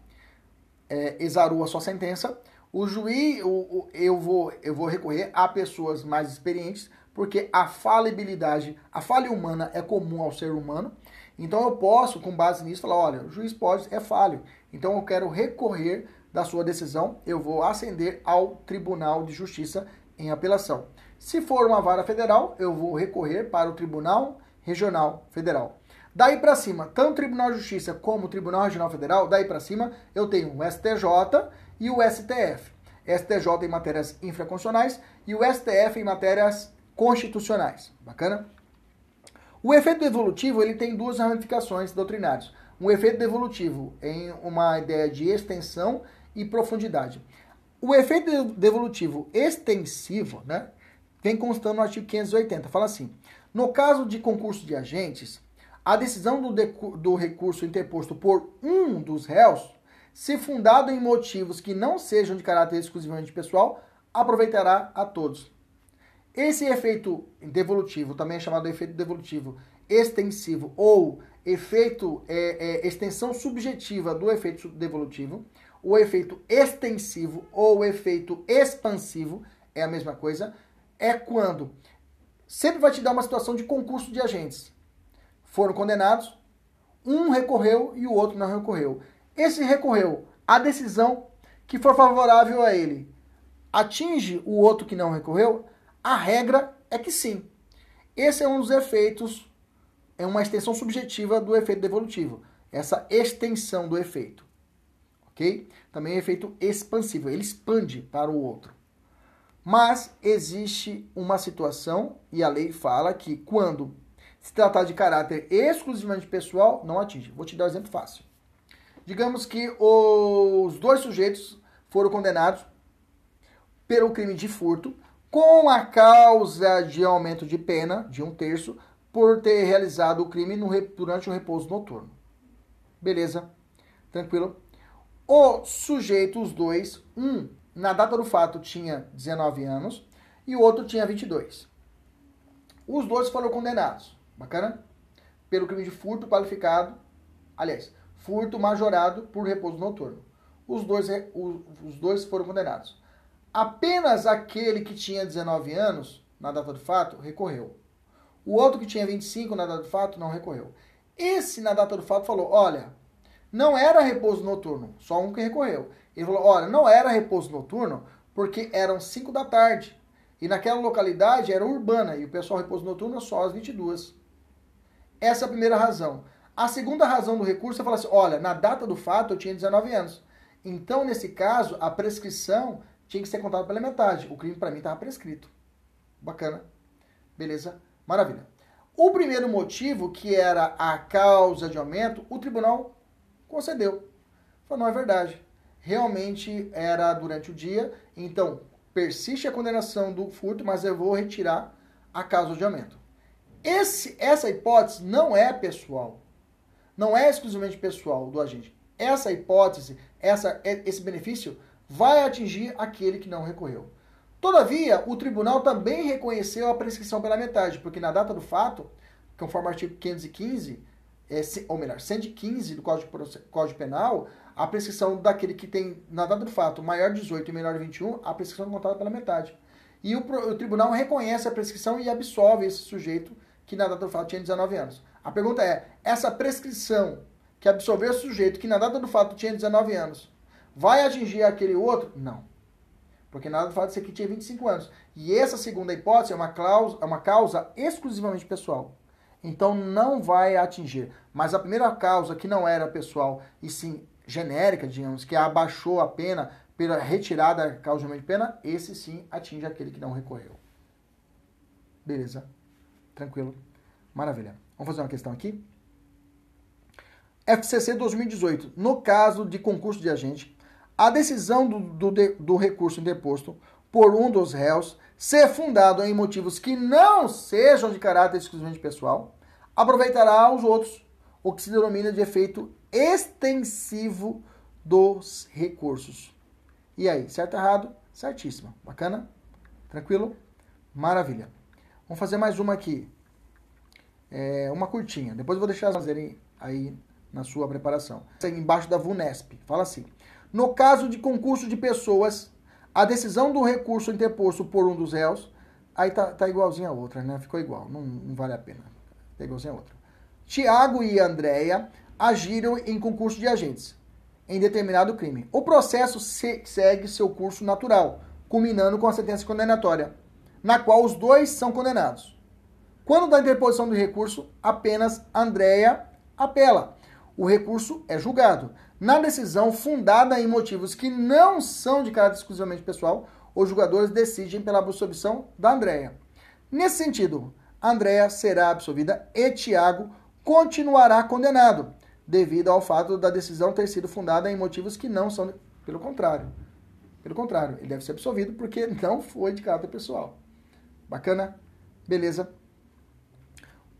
é, exarou a sua sentença, o juiz, o, o, eu, vou, eu vou recorrer a pessoas mais experientes, porque a falibilidade, a falha humana é comum ao ser humano. Então eu posso, com base nisso, falar: olha, o juiz pode, é falho. Então eu quero recorrer da sua decisão, eu vou ascender ao Tribunal de Justiça em apelação. Se for uma vara federal, eu vou recorrer para o Tribunal Regional Federal. Daí para cima, tanto o Tribunal de Justiça como o Tribunal Regional Federal, daí para cima, eu tenho o STJ e o STF. STJ em matérias infraconstitucionais e o STF em matérias constitucionais. Bacana? O efeito devolutivo ele tem duas ramificações doutrinárias. Um efeito devolutivo em uma ideia de extensão e profundidade. O efeito devolutivo extensivo, né, vem constando no artigo 580. Fala assim: no caso de concurso de agentes, a decisão do, do recurso interposto por um dos réus, se fundado em motivos que não sejam de caráter exclusivamente pessoal, aproveitará a todos. Esse efeito devolutivo, também é chamado efeito devolutivo extensivo ou efeito é, é, extensão subjetiva do efeito devolutivo, o efeito extensivo ou o efeito expansivo é a mesma coisa, é quando sempre vai te dar uma situação de concurso de agentes. Foram condenados, um recorreu e o outro não recorreu. Esse recorreu, a decisão que for favorável a ele atinge o outro que não recorreu, a regra é que sim. Esse é um dos efeitos, é uma extensão subjetiva do efeito devolutivo, essa extensão do efeito ok? Também é efeito expansivo, ele expande para o outro. Mas existe uma situação, e a lei fala que quando se tratar de caráter exclusivamente pessoal, não atinge. Vou te dar um exemplo fácil. Digamos que os dois sujeitos foram condenados pelo crime de furto, com a causa de aumento de pena de um terço por ter realizado o crime no, durante o repouso noturno. Beleza? Tranquilo? O sujeito, os dois, um na data do fato tinha 19 anos e o outro tinha 22. Os dois foram condenados. Bacana? Pelo crime de furto qualificado. Aliás, furto majorado por repouso noturno. Os dois, os dois foram condenados. Apenas aquele que tinha 19 anos na data do fato recorreu. O outro que tinha 25 na data do fato não recorreu. Esse na data do fato falou: olha, não era repouso noturno, só um que recorreu. Ele falou: olha, não era repouso noturno porque eram 5 da tarde. E naquela localidade era urbana e o pessoal repouso noturno só às 22. Essa é a primeira razão. A segunda razão do recurso é falar assim: olha, na data do fato eu tinha 19 anos. Então, nesse caso, a prescrição tinha que ser contada pela metade. O crime para mim estava prescrito. Bacana. Beleza? Maravilha. O primeiro motivo, que era a causa de aumento, o tribunal concedeu. Falou, não é verdade. Realmente era durante o dia, então persiste a condenação do furto, mas eu vou retirar a causa de aumento. Esse, essa hipótese não é pessoal. Não é exclusivamente pessoal do agente. Essa hipótese, essa, esse benefício vai atingir aquele que não recorreu. Todavia, o tribunal também reconheceu a prescrição pela metade, porque na data do fato, conforme o artigo 515, é, ou melhor, 115 do Código, Código Penal, a prescrição daquele que tem, na data do fato, maior de 18 e menor de 21, a prescrição é contada pela metade. E o, o, tribunal reconhece a prescrição e absolve esse sujeito que na data do fato tinha 19 anos. A pergunta é, essa prescrição que absolveu o sujeito que na data do fato tinha 19 anos, vai atingir aquele outro? Não. Porque na data do fato esse aqui tinha 25 anos. E essa segunda hipótese é uma, causa, é uma causa exclusivamente pessoal então não vai atingir. Mas a primeira causa, que não era pessoal e sim genérica, digamos, que abaixou a pena pela retirada da causa de pena, esse sim atinge aquele que não recorreu. Beleza? Tranquilo? Maravilha. Vamos fazer uma questão aqui? FCC 2018. No caso de concurso de agente, a decisão do, do, do recurso interposto por um dos réus ser fundado em motivos que não sejam de caráter exclusivamente pessoal, aproveitará os outros, o que se denomina de efeito extensivo dos recursos. E aí, certo errado? Certíssimo. Bacana? Tranquilo? Maravilha. Vamos fazer mais uma aqui. É, uma curtinha. Depois eu vou deixar fazerem aí na sua preparação. Embaixo da VUNESP. Fala assim. No caso de concurso de pessoas, a decisão do recurso interposto por um dos réus, aí tá, tá igualzinho a outra, né? Ficou igual, não, não vale a pena. Tá igualzinho a outra. Tiago e Andréia agiram em concurso de agentes em determinado crime. O processo se segue seu curso natural, culminando com a sentença condenatória, na qual os dois são condenados. Quando da interposição do recurso, apenas Andréia apela. O recurso é julgado. Na decisão fundada em motivos que não são de caráter exclusivamente pessoal, os julgadores decidem pela absolvição da Andréia. Nesse sentido, Andréia será absolvida e Tiago continuará condenado, devido ao fato da decisão ter sido fundada em motivos que não são. Pelo contrário. Pelo contrário, ele deve ser absolvido porque não foi de caráter pessoal. Bacana? Beleza.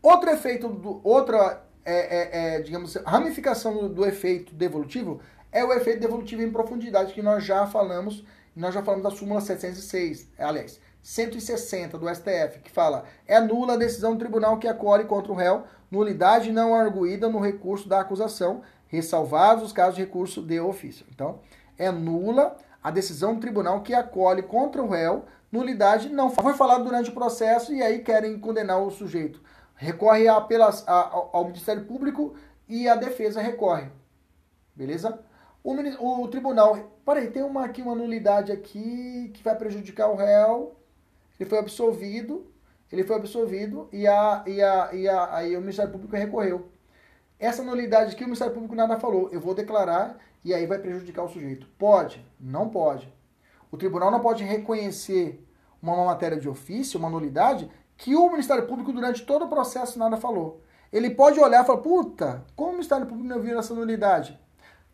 Outro efeito, do, outra é, é, é, digamos, ramificação do, do, efeito devolutivo é o efeito devolutivo em profundidade, que nós já falamos, nós já falamos da súmula 706, aliás, 160 do STF, que fala, é nula a decisão do tribunal que acolhe contra o réu, nulidade não arguída no recurso da acusação, ressalvados os casos de recurso de ofício. Então, é nula a decisão do tribunal que acolhe contra o réu, nulidade não foi falado durante o processo e aí querem condenar o sujeito recorre a, pelas, a, ao Ministério Público e a defesa recorre. Beleza? O, o tribunal. Peraí, tem uma, aqui uma nulidade aqui que vai prejudicar o réu. Ele foi absolvido. Ele foi absolvido e, a, e, a, e a, aí o Ministério Público recorreu. Essa nulidade aqui o Ministério Público nada falou. Eu vou declarar e aí vai prejudicar o sujeito. Pode? Não pode. O tribunal não pode reconhecer uma matéria de ofício, uma nulidade, que o Ministério Público, durante todo o processo, nada falou. Ele pode olhar e falar, puta, como o Ministério Público não viu essa nulidade?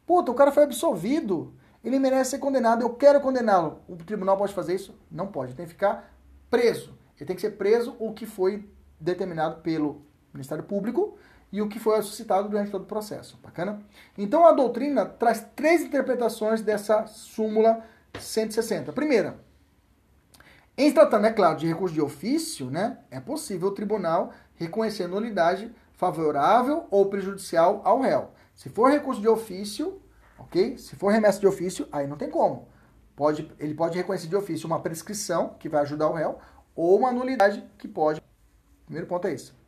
Puta, o cara foi absolvido. Ele merece ser condenado, eu quero condená-lo. O tribunal pode fazer isso? Não pode, tem que ficar preso. Ele tem que ser preso o que foi determinado pelo Ministério Público e o que foi suscitado durante todo o processo. Bacana? Então a doutrina traz três interpretações dessa súmula 160. Primeira, em tratando, é claro, de recurso de ofício, né, é possível o tribunal reconhecer nulidade favorável ou prejudicial ao réu. Se for recurso de ofício, ok? Se for remessa de ofício, aí não tem como. Pode, ele pode reconhecer de ofício uma prescrição, que vai ajudar o réu, ou uma nulidade, que pode. Primeiro ponto é isso.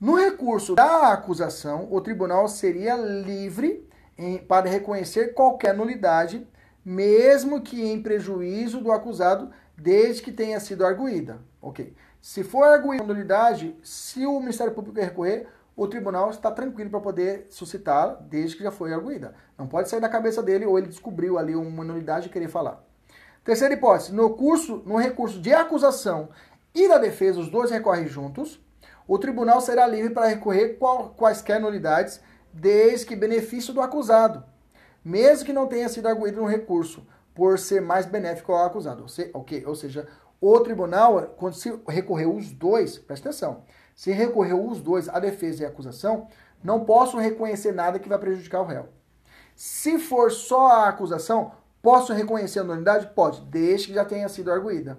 No recurso da acusação, o tribunal seria livre em, para reconhecer qualquer nulidade, mesmo que em prejuízo do acusado desde que tenha sido arguída. Ok. Se for arguída nulidade, se o Ministério Público recorrer, o tribunal está tranquilo para poder suscitar desde que já foi arguída. Não pode sair da cabeça dele ou ele descobriu ali uma nulidade e querer falar. Terceira hipótese, no, curso, no recurso de acusação e da defesa, os dois recorrem juntos, o tribunal será livre para recorrer qual, quaisquer nulidades, desde que benefício do acusado, mesmo que não tenha sido arguído no recurso, por ser mais benéfico ao acusado. Ok? Ou seja, o tribunal, quando se recorreu os dois, presta atenção, se recorreu os dois, a defesa e a acusação, não posso reconhecer nada que vai prejudicar o réu. Se for só a acusação, posso reconhecer a nulidade? Pode, desde que já tenha sido arguída.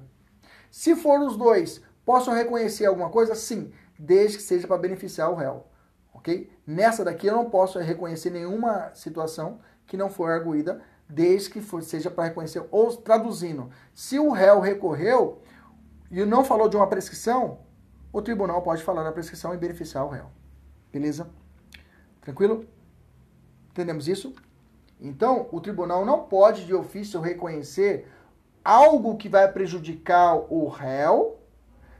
Se for os dois, posso reconhecer alguma coisa? Sim, desde que seja para beneficiar o réu. Ok? Nessa daqui eu não posso reconhecer nenhuma situação que não for arguída desde que for, seja para reconhecer, ou traduzindo, se o réu recorreu e não falou de uma prescrição, o tribunal pode falar da prescrição e beneficiar o réu. Beleza? Tranquilo? Entendemos isso? Então, o tribunal não pode de ofício reconhecer algo que vai prejudicar o réu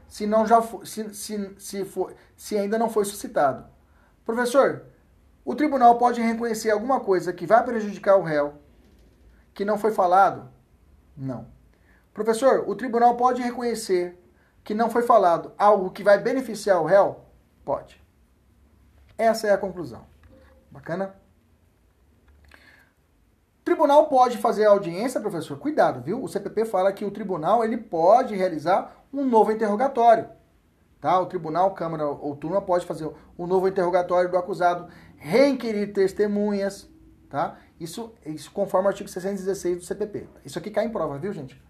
se, não já for, se, se, se, for, se ainda não foi suscitado. Professor, o tribunal pode reconhecer alguma coisa que vai prejudicar o réu que não foi falado? Não. Professor, o tribunal pode reconhecer que não foi falado algo que vai beneficiar o réu? Pode. Essa é a conclusão. Bacana? O tribunal pode fazer audiência, professor? Cuidado, viu? O CPP fala que o tribunal ele pode realizar um novo interrogatório. Tá? O tribunal, Câmara ou turma pode fazer um novo interrogatório do acusado, requerir testemunhas, tá? Isso, isso conforme o artigo 616 do CPP. Isso aqui cai em prova, viu, gente?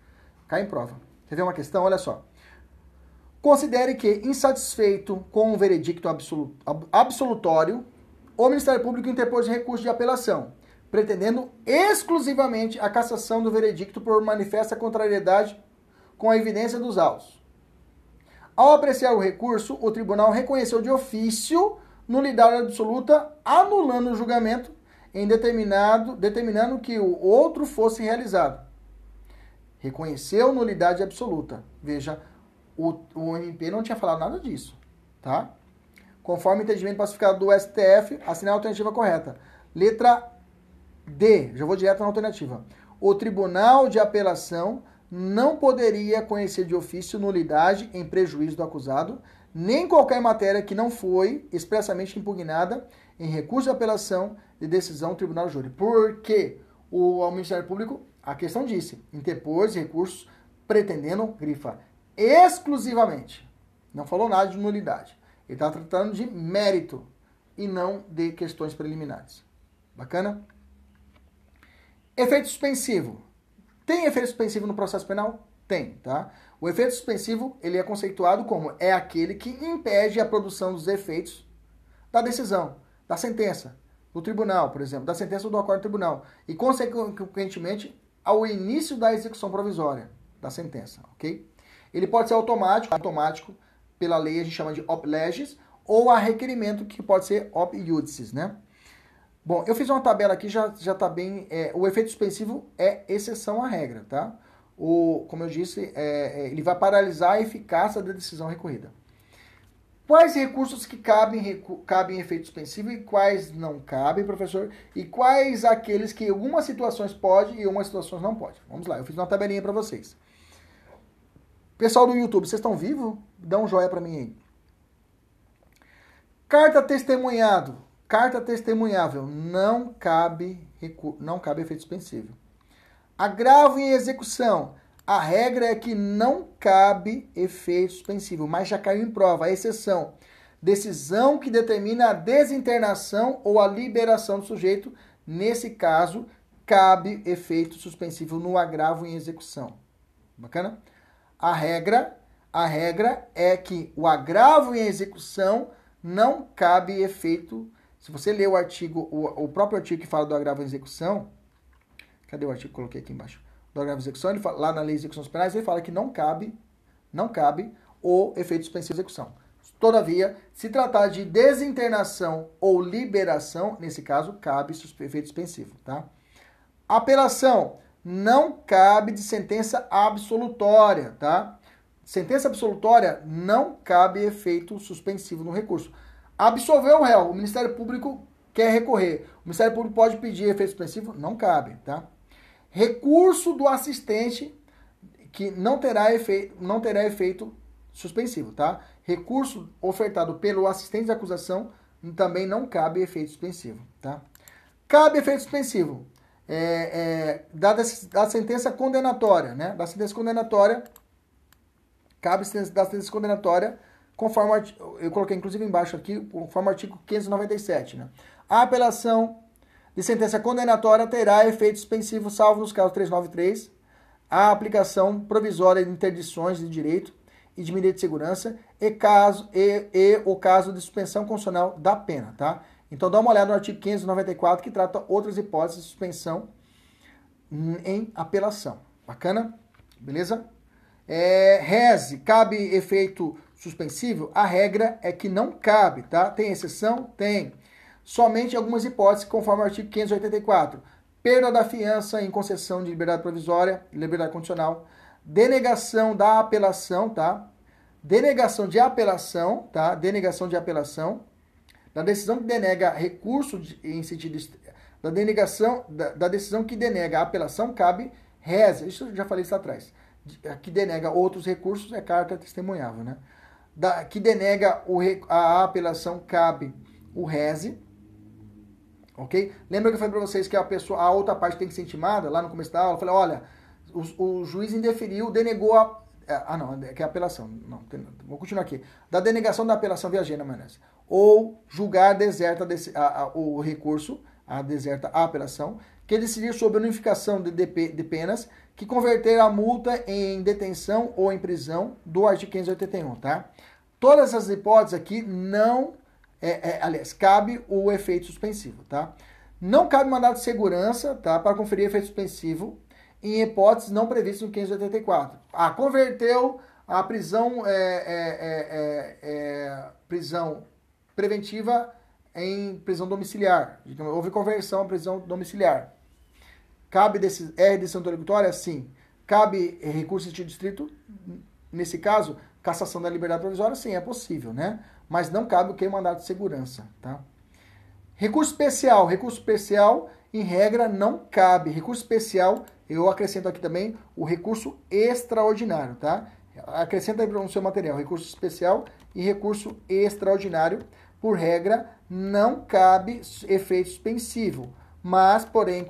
Cai em prova. Você vê uma questão? Olha só. considere que, insatisfeito com o veredicto absolutório, o Ministério Público interpôs recurso de apelação, pretendendo exclusivamente a cassação do veredicto por manifesta contrariedade com a evidência dos autos. Ao apreciar o recurso, o tribunal reconheceu de ofício nulidade absoluta, anulando o julgamento em determinado, determinando que o outro fosse realizado. Reconheceu nulidade absoluta. Veja, o, o MP não tinha falado nada disso, tá? Conforme o entendimento pacificado do STF, assinar a alternativa correta. Letra D, já vou direto na alternativa. O Tribunal de Apelação não poderia conhecer de ofício nulidade em prejuízo do acusado, nem qualquer matéria que não foi expressamente impugnada em recurso de apelação de decisão do Tribunal Júri. Porque o Ministério Público, a questão disse, interpôs recursos pretendendo, grifa, exclusivamente. Não falou nada de nulidade. Ele está tratando de mérito e não de questões preliminares. Bacana? Efeito suspensivo. Tem efeito suspensivo no processo penal? Tem, tá? O efeito suspensivo, ele é conceituado como é aquele que impede a produção dos efeitos da decisão, da sentença, do tribunal, por exemplo, da sentença do acordo do tribunal e consequentemente ao início da execução provisória da sentença, OK? Ele pode ser automático, automático pela lei a gente chama de op legis ou a requerimento que pode ser op iudices, né? Bom, eu fiz uma tabela aqui, já, já tá bem. É, o efeito suspensivo é exceção à regra, tá? O, como eu disse, é, é, ele vai paralisar a eficácia da decisão recorrida. Quais recursos que cabem, recu cabem efeito suspensivo e quais não cabem, professor? E quais aqueles que em algumas situações pode e em algumas situações não pode? Vamos lá, eu fiz uma tabelinha para vocês. Pessoal do YouTube, vocês estão vivos? Dá um joinha para mim aí. Carta testemunhado Carta testemunhável não cabe não cabe efeito suspensivo. Agravo em execução. A regra é que não cabe efeito suspensivo, mas já caiu em prova. A exceção: decisão que determina a desinternação ou a liberação do sujeito. Nesse caso, cabe efeito suspensivo no agravo em execução. Bacana? A regra, a regra é que o agravo em execução não cabe efeito se você ler o artigo, o, o próprio artigo que fala do agravo em execução, cadê o artigo que coloquei aqui embaixo? Do agravo em execução, ele fala, lá na lei de execuções penais, ele fala que não cabe, não cabe o efeito suspensivo de execução. Todavia, se tratar de desinternação ou liberação, nesse caso, cabe efeito suspensivo, tá? Apelação não cabe de sentença absolutória, tá? Sentença absolutória não cabe efeito suspensivo no recurso. Absolveu o réu, o Ministério Público quer recorrer. O Ministério Público pode pedir efeito suspensivo? Não cabe, tá? Recurso do assistente que não terá efeito, não terá efeito suspensivo, tá? Recurso ofertado pelo assistente de acusação também não cabe efeito suspensivo, tá? Cabe efeito suspensivo é, é, da, da sentença condenatória, né? Da sentença condenatória, cabe da sentença condenatória conforme eu coloquei inclusive embaixo aqui, conforme o artigo 597. Né? A apelação de sentença condenatória terá efeito suspensivo, salvo nos casos 393, a aplicação provisória de interdições de direito e de medida de segurança e, caso, e, e o caso de suspensão constitucional da pena. Tá? Então dá uma olhada no artigo 594 que trata outras hipóteses de suspensão em apelação. Bacana? Beleza? É, reze, cabe efeito suspensivo, a regra é que não cabe, tá? Tem exceção? Tem. Somente algumas hipóteses, conforme o artigo 584. Perda da fiança em concessão de liberdade provisória, liberdade condicional, denegação da apelação, tá? Denegação de apelação, tá? Denegação de apelação, da decisão que denega recurso de, em sentido da denegação da, da, decisão que denega a apelação cabe reza. Isso eu já falei isso atrás. Que denega outros recursos é carta testemunhável, né? da, que denega o, a apelação cabe o reze. Ok? Lembra que eu falei para vocês que a pessoa, a outra parte tem que ser intimada? Lá no começo da aula, eu falei, olha, o, o juiz indeferiu, denegou a. É, ah, não, é que é apelação. Não, tem, vou continuar aqui. Da denegação da apelação viajeira, Manés. Ou julgar deserta desse, a, a, o recurso, a deserta a apelação, que decidir sobre a unificação de, de, de penas que converter a multa em detenção ou em prisão do artigo 581, tá? Todas essas hipóteses aqui não, é, é, aliás, cabe o efeito suspensivo, tá? Não cabe mandado de segurança, tá? Para conferir efeito suspensivo em hipóteses não previstas no 584. Ah, converteu a prisão, é, é, é, prisão preventiva em prisão domiciliar. Houve conversão à prisão domiciliar. Cabe desse, é decisão interlocutória? Sim. Cabe recurso de distrito? Nesse caso, cassação da liberdade provisória? Sim, é possível, né? Mas não cabe o que? Mandato de segurança, tá? Recurso especial. Recurso especial, em regra, não cabe. Recurso especial, eu acrescento aqui também o recurso extraordinário, tá? Acrescenta aí no seu material recurso especial e recurso extraordinário. Por regra, não cabe efeito suspensivo, mas, porém,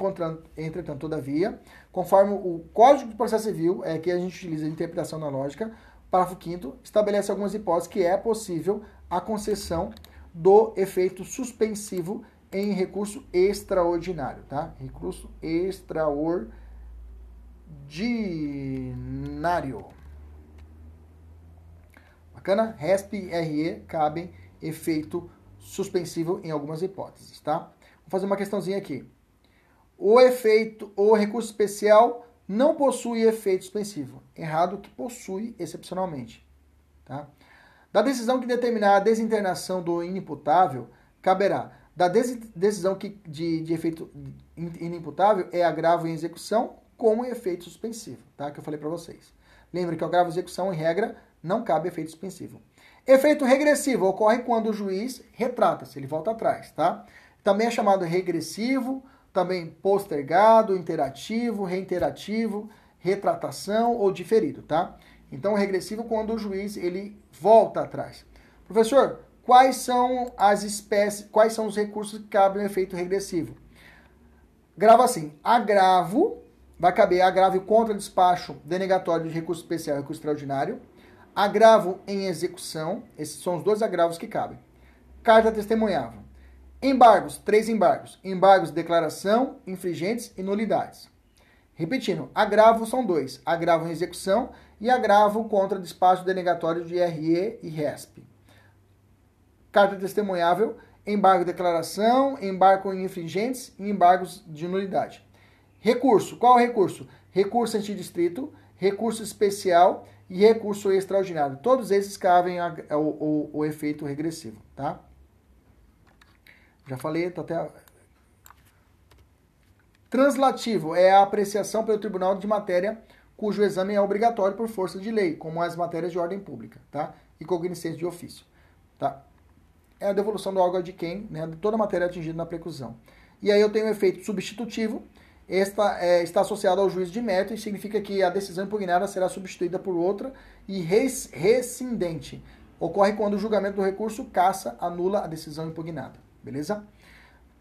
entretanto, todavia, conforme o Código de Processo Civil, é que a gente utiliza a interpretação analógica, parágrafo 5 estabelece algumas hipóteses que é possível a concessão do efeito suspensivo em recurso extraordinário, tá? Recurso extraordinário. Bacana? RESP e RE cabem efeito suspensivo em algumas hipóteses, tá? Vou fazer uma questãozinha aqui. O efeito, o recurso especial não possui efeito suspensivo. Errado que possui excepcionalmente, tá? Da decisão que determinar a desinternação do inimputável, caberá da decisão que, de, de efeito inimputável é agravo em execução como efeito suspensivo, tá? Que eu falei para vocês. Lembre que o agravo em execução, em regra, não cabe efeito suspensivo. Efeito regressivo ocorre quando o juiz retrata-se, ele volta atrás, tá? Também é chamado regressivo, também postergado, interativo, reiterativo, retratação ou diferido, tá? Então, regressivo quando o juiz ele volta atrás. Professor, quais são as espécies, quais são os recursos que cabem ao efeito regressivo? Grava assim: agravo, vai caber agravo contra despacho denegatório de recurso especial e recurso extraordinário Agravo em execução, esses são os dois agravos que cabem. Carta testemunhável. Embargos, três embargos. Embargos de declaração, infringentes e nulidades. Repetindo, agravo são dois. Agravo em execução e agravo contra despacho denegatório de RE e RESP. Carta testemunhável, embargo de declaração, embargo em infringentes e embargos de nulidade. Recurso, qual o recurso? Recurso antidistrito, recurso especial e recurso extraordinário. Todos esses cabem o, efeito regressivo, tá? Já falei, tá até... Translativo é a apreciação pelo tribunal de matéria cujo exame é obrigatório por força de lei, como as matérias de ordem pública, tá? E cognoscência de ofício, tá? É a devolução do órgão de quem, né? De toda matéria atingida na preclusão. E aí eu tenho o efeito substitutivo, esta é, está associada ao juízo de mérito e significa que a decisão impugnada será substituída por outra e res, rescindente. Ocorre quando o julgamento do recurso caça, anula a decisão impugnada. Beleza?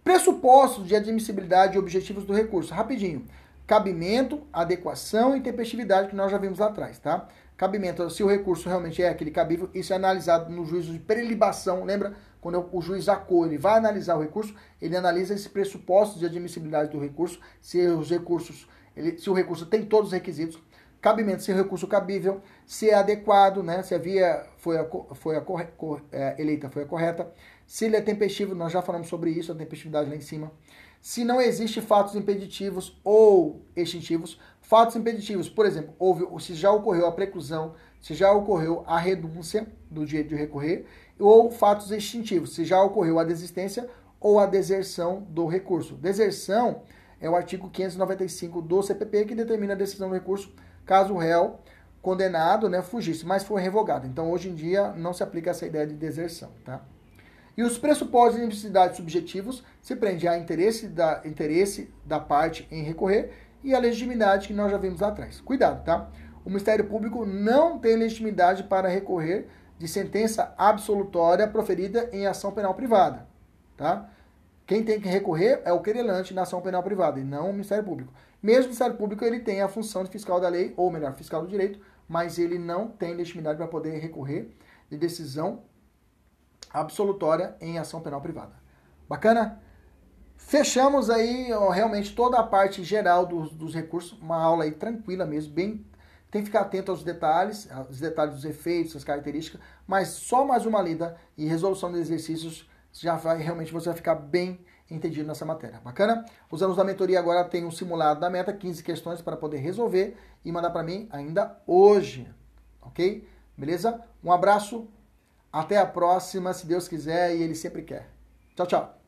Pressupostos de admissibilidade e objetivos do recurso. Rapidinho. Cabimento, adequação e tempestividade que nós já vimos lá atrás, tá? Cabimento, se o recurso realmente é aquele cabível, isso é analisado no juízo de prelibação, lembra? quando o juiz acorre, ele vai analisar o recurso, ele analisa esse pressuposto de admissibilidade do recurso, se os recursos, ele, se o recurso tem todos os requisitos, cabimento, se o recurso cabível, se é adequado, né, se a via foi, a, foi a corre, cor, é, eleita foi a correta, se ele é tempestivo, nós já falamos sobre isso, a tempestividade lá em cima. Se não existe fatos impeditivos ou extintivos, fatos impeditivos, por exemplo, houve, se já ocorreu a preclusão, se já ocorreu a renúncia do direito de recorrer, ou fatos extintivos, se já ocorreu a desistência ou a deserção do recurso. Deserção é o artigo 595 do CPP que determina a decisão do recurso caso o réu condenado né, fugisse, mas foi revogado. Então, hoje em dia, não se aplica essa ideia de deserção. Tá? E os pressupostos de necessidade subjetivos se prende a interesse da, interesse da parte em recorrer e a legitimidade que nós já vimos lá atrás. Cuidado, tá? O Ministério Público não tem legitimidade para recorrer de sentença absolutória proferida em ação penal privada, tá? Quem tem que recorrer é o querelante na ação penal privada e não o Ministério Público. Mesmo o Ministério Público ele tem a função de fiscal da lei, ou melhor, fiscal do direito, mas ele não tem legitimidade para poder recorrer de decisão absolutória em ação penal privada. Bacana? Fechamos aí ó, realmente toda a parte geral dos, dos recursos, uma aula aí tranquila mesmo, bem tem que ficar atento aos detalhes, aos detalhes dos efeitos, as características, mas só mais uma lida e resolução de exercícios já vai realmente você vai ficar bem entendido nessa matéria. Bacana? Os alunos da mentoria agora têm um simulado da meta, 15 questões para poder resolver e mandar para mim ainda hoje. OK? Beleza? Um abraço. Até a próxima, se Deus quiser e ele sempre quer. Tchau, tchau.